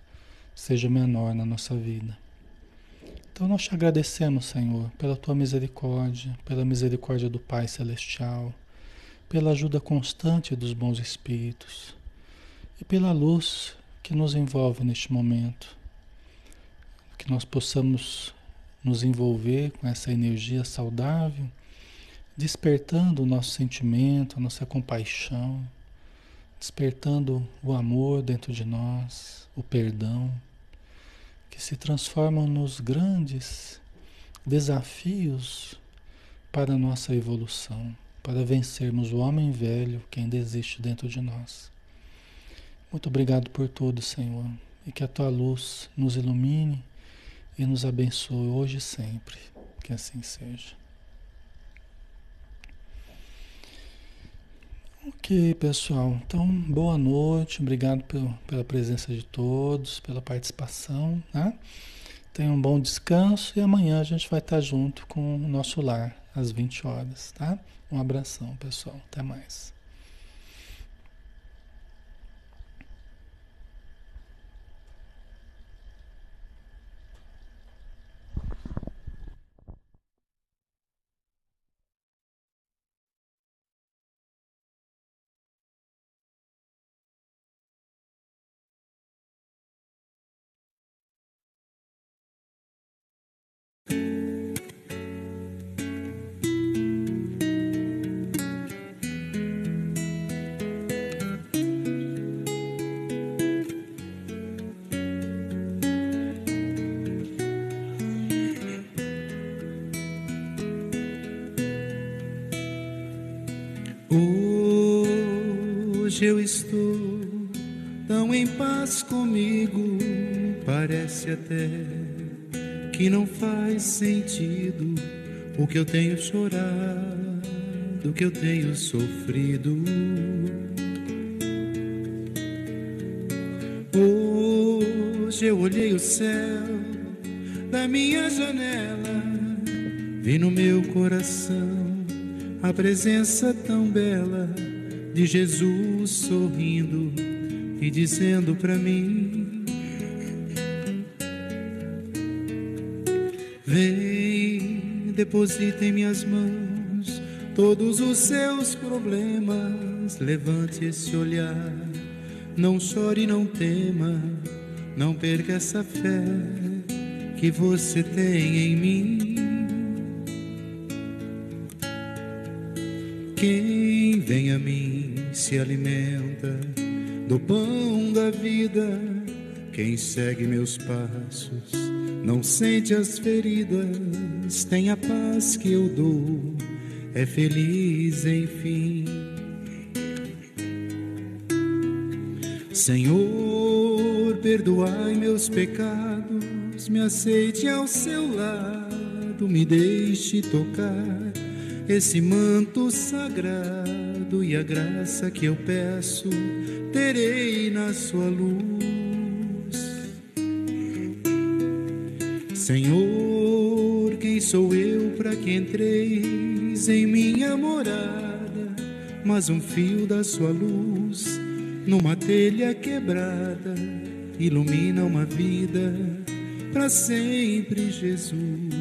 seja menor na nossa vida. Então nós te agradecemos, Senhor, pela tua misericórdia, pela misericórdia do Pai Celestial, pela ajuda constante dos bons espíritos e pela luz que nos envolve neste momento. Que nós possamos nos envolver com essa energia saudável, despertando o nosso sentimento, a nossa compaixão despertando o amor dentro de nós, o perdão, que se transformam nos grandes desafios para a nossa evolução, para vencermos o homem velho que ainda existe dentro de nós. Muito obrigado por tudo, Senhor, e que a tua luz nos ilumine e nos abençoe hoje e sempre. Que assim seja. Ok, pessoal. Então, boa noite. Obrigado pelo, pela presença de todos, pela participação. Né? Tenham um bom descanso e amanhã a gente vai estar junto com o nosso lar às 20 horas, tá? Um abração, pessoal. Até mais. Hoje eu estou tão em paz comigo, parece até que não faz sentido o que eu tenho chorado, o que eu tenho sofrido. Hoje eu olhei o céu da minha janela, vi no meu coração a presença tão bela de Jesus sorrindo e dizendo para mim: Vem Deposita em minhas mãos todos os seus problemas. Levante esse olhar, não chore, não tema, não perca essa fé que você tem em mim. Quem vem a mim se alimenta do pão da vida. Quem segue meus passos não sente as feridas, tem a paz que eu dou, é feliz enfim. Senhor, perdoai meus pecados, me aceite ao seu lado, me deixe tocar esse manto sagrado e a graça que eu peço, terei na sua luz. Senhor, quem sou eu para que entreis em minha morada? Mas um fio da sua luz, numa telha quebrada, ilumina uma vida para sempre, Jesus.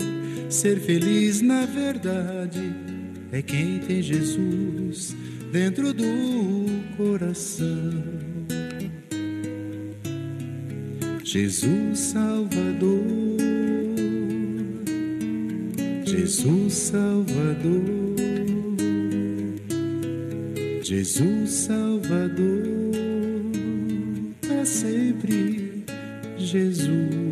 ser feliz na verdade é quem tem Jesus dentro do coração. Jesus Salvador, Jesus Salvador, Jesus Salvador, para sempre Jesus.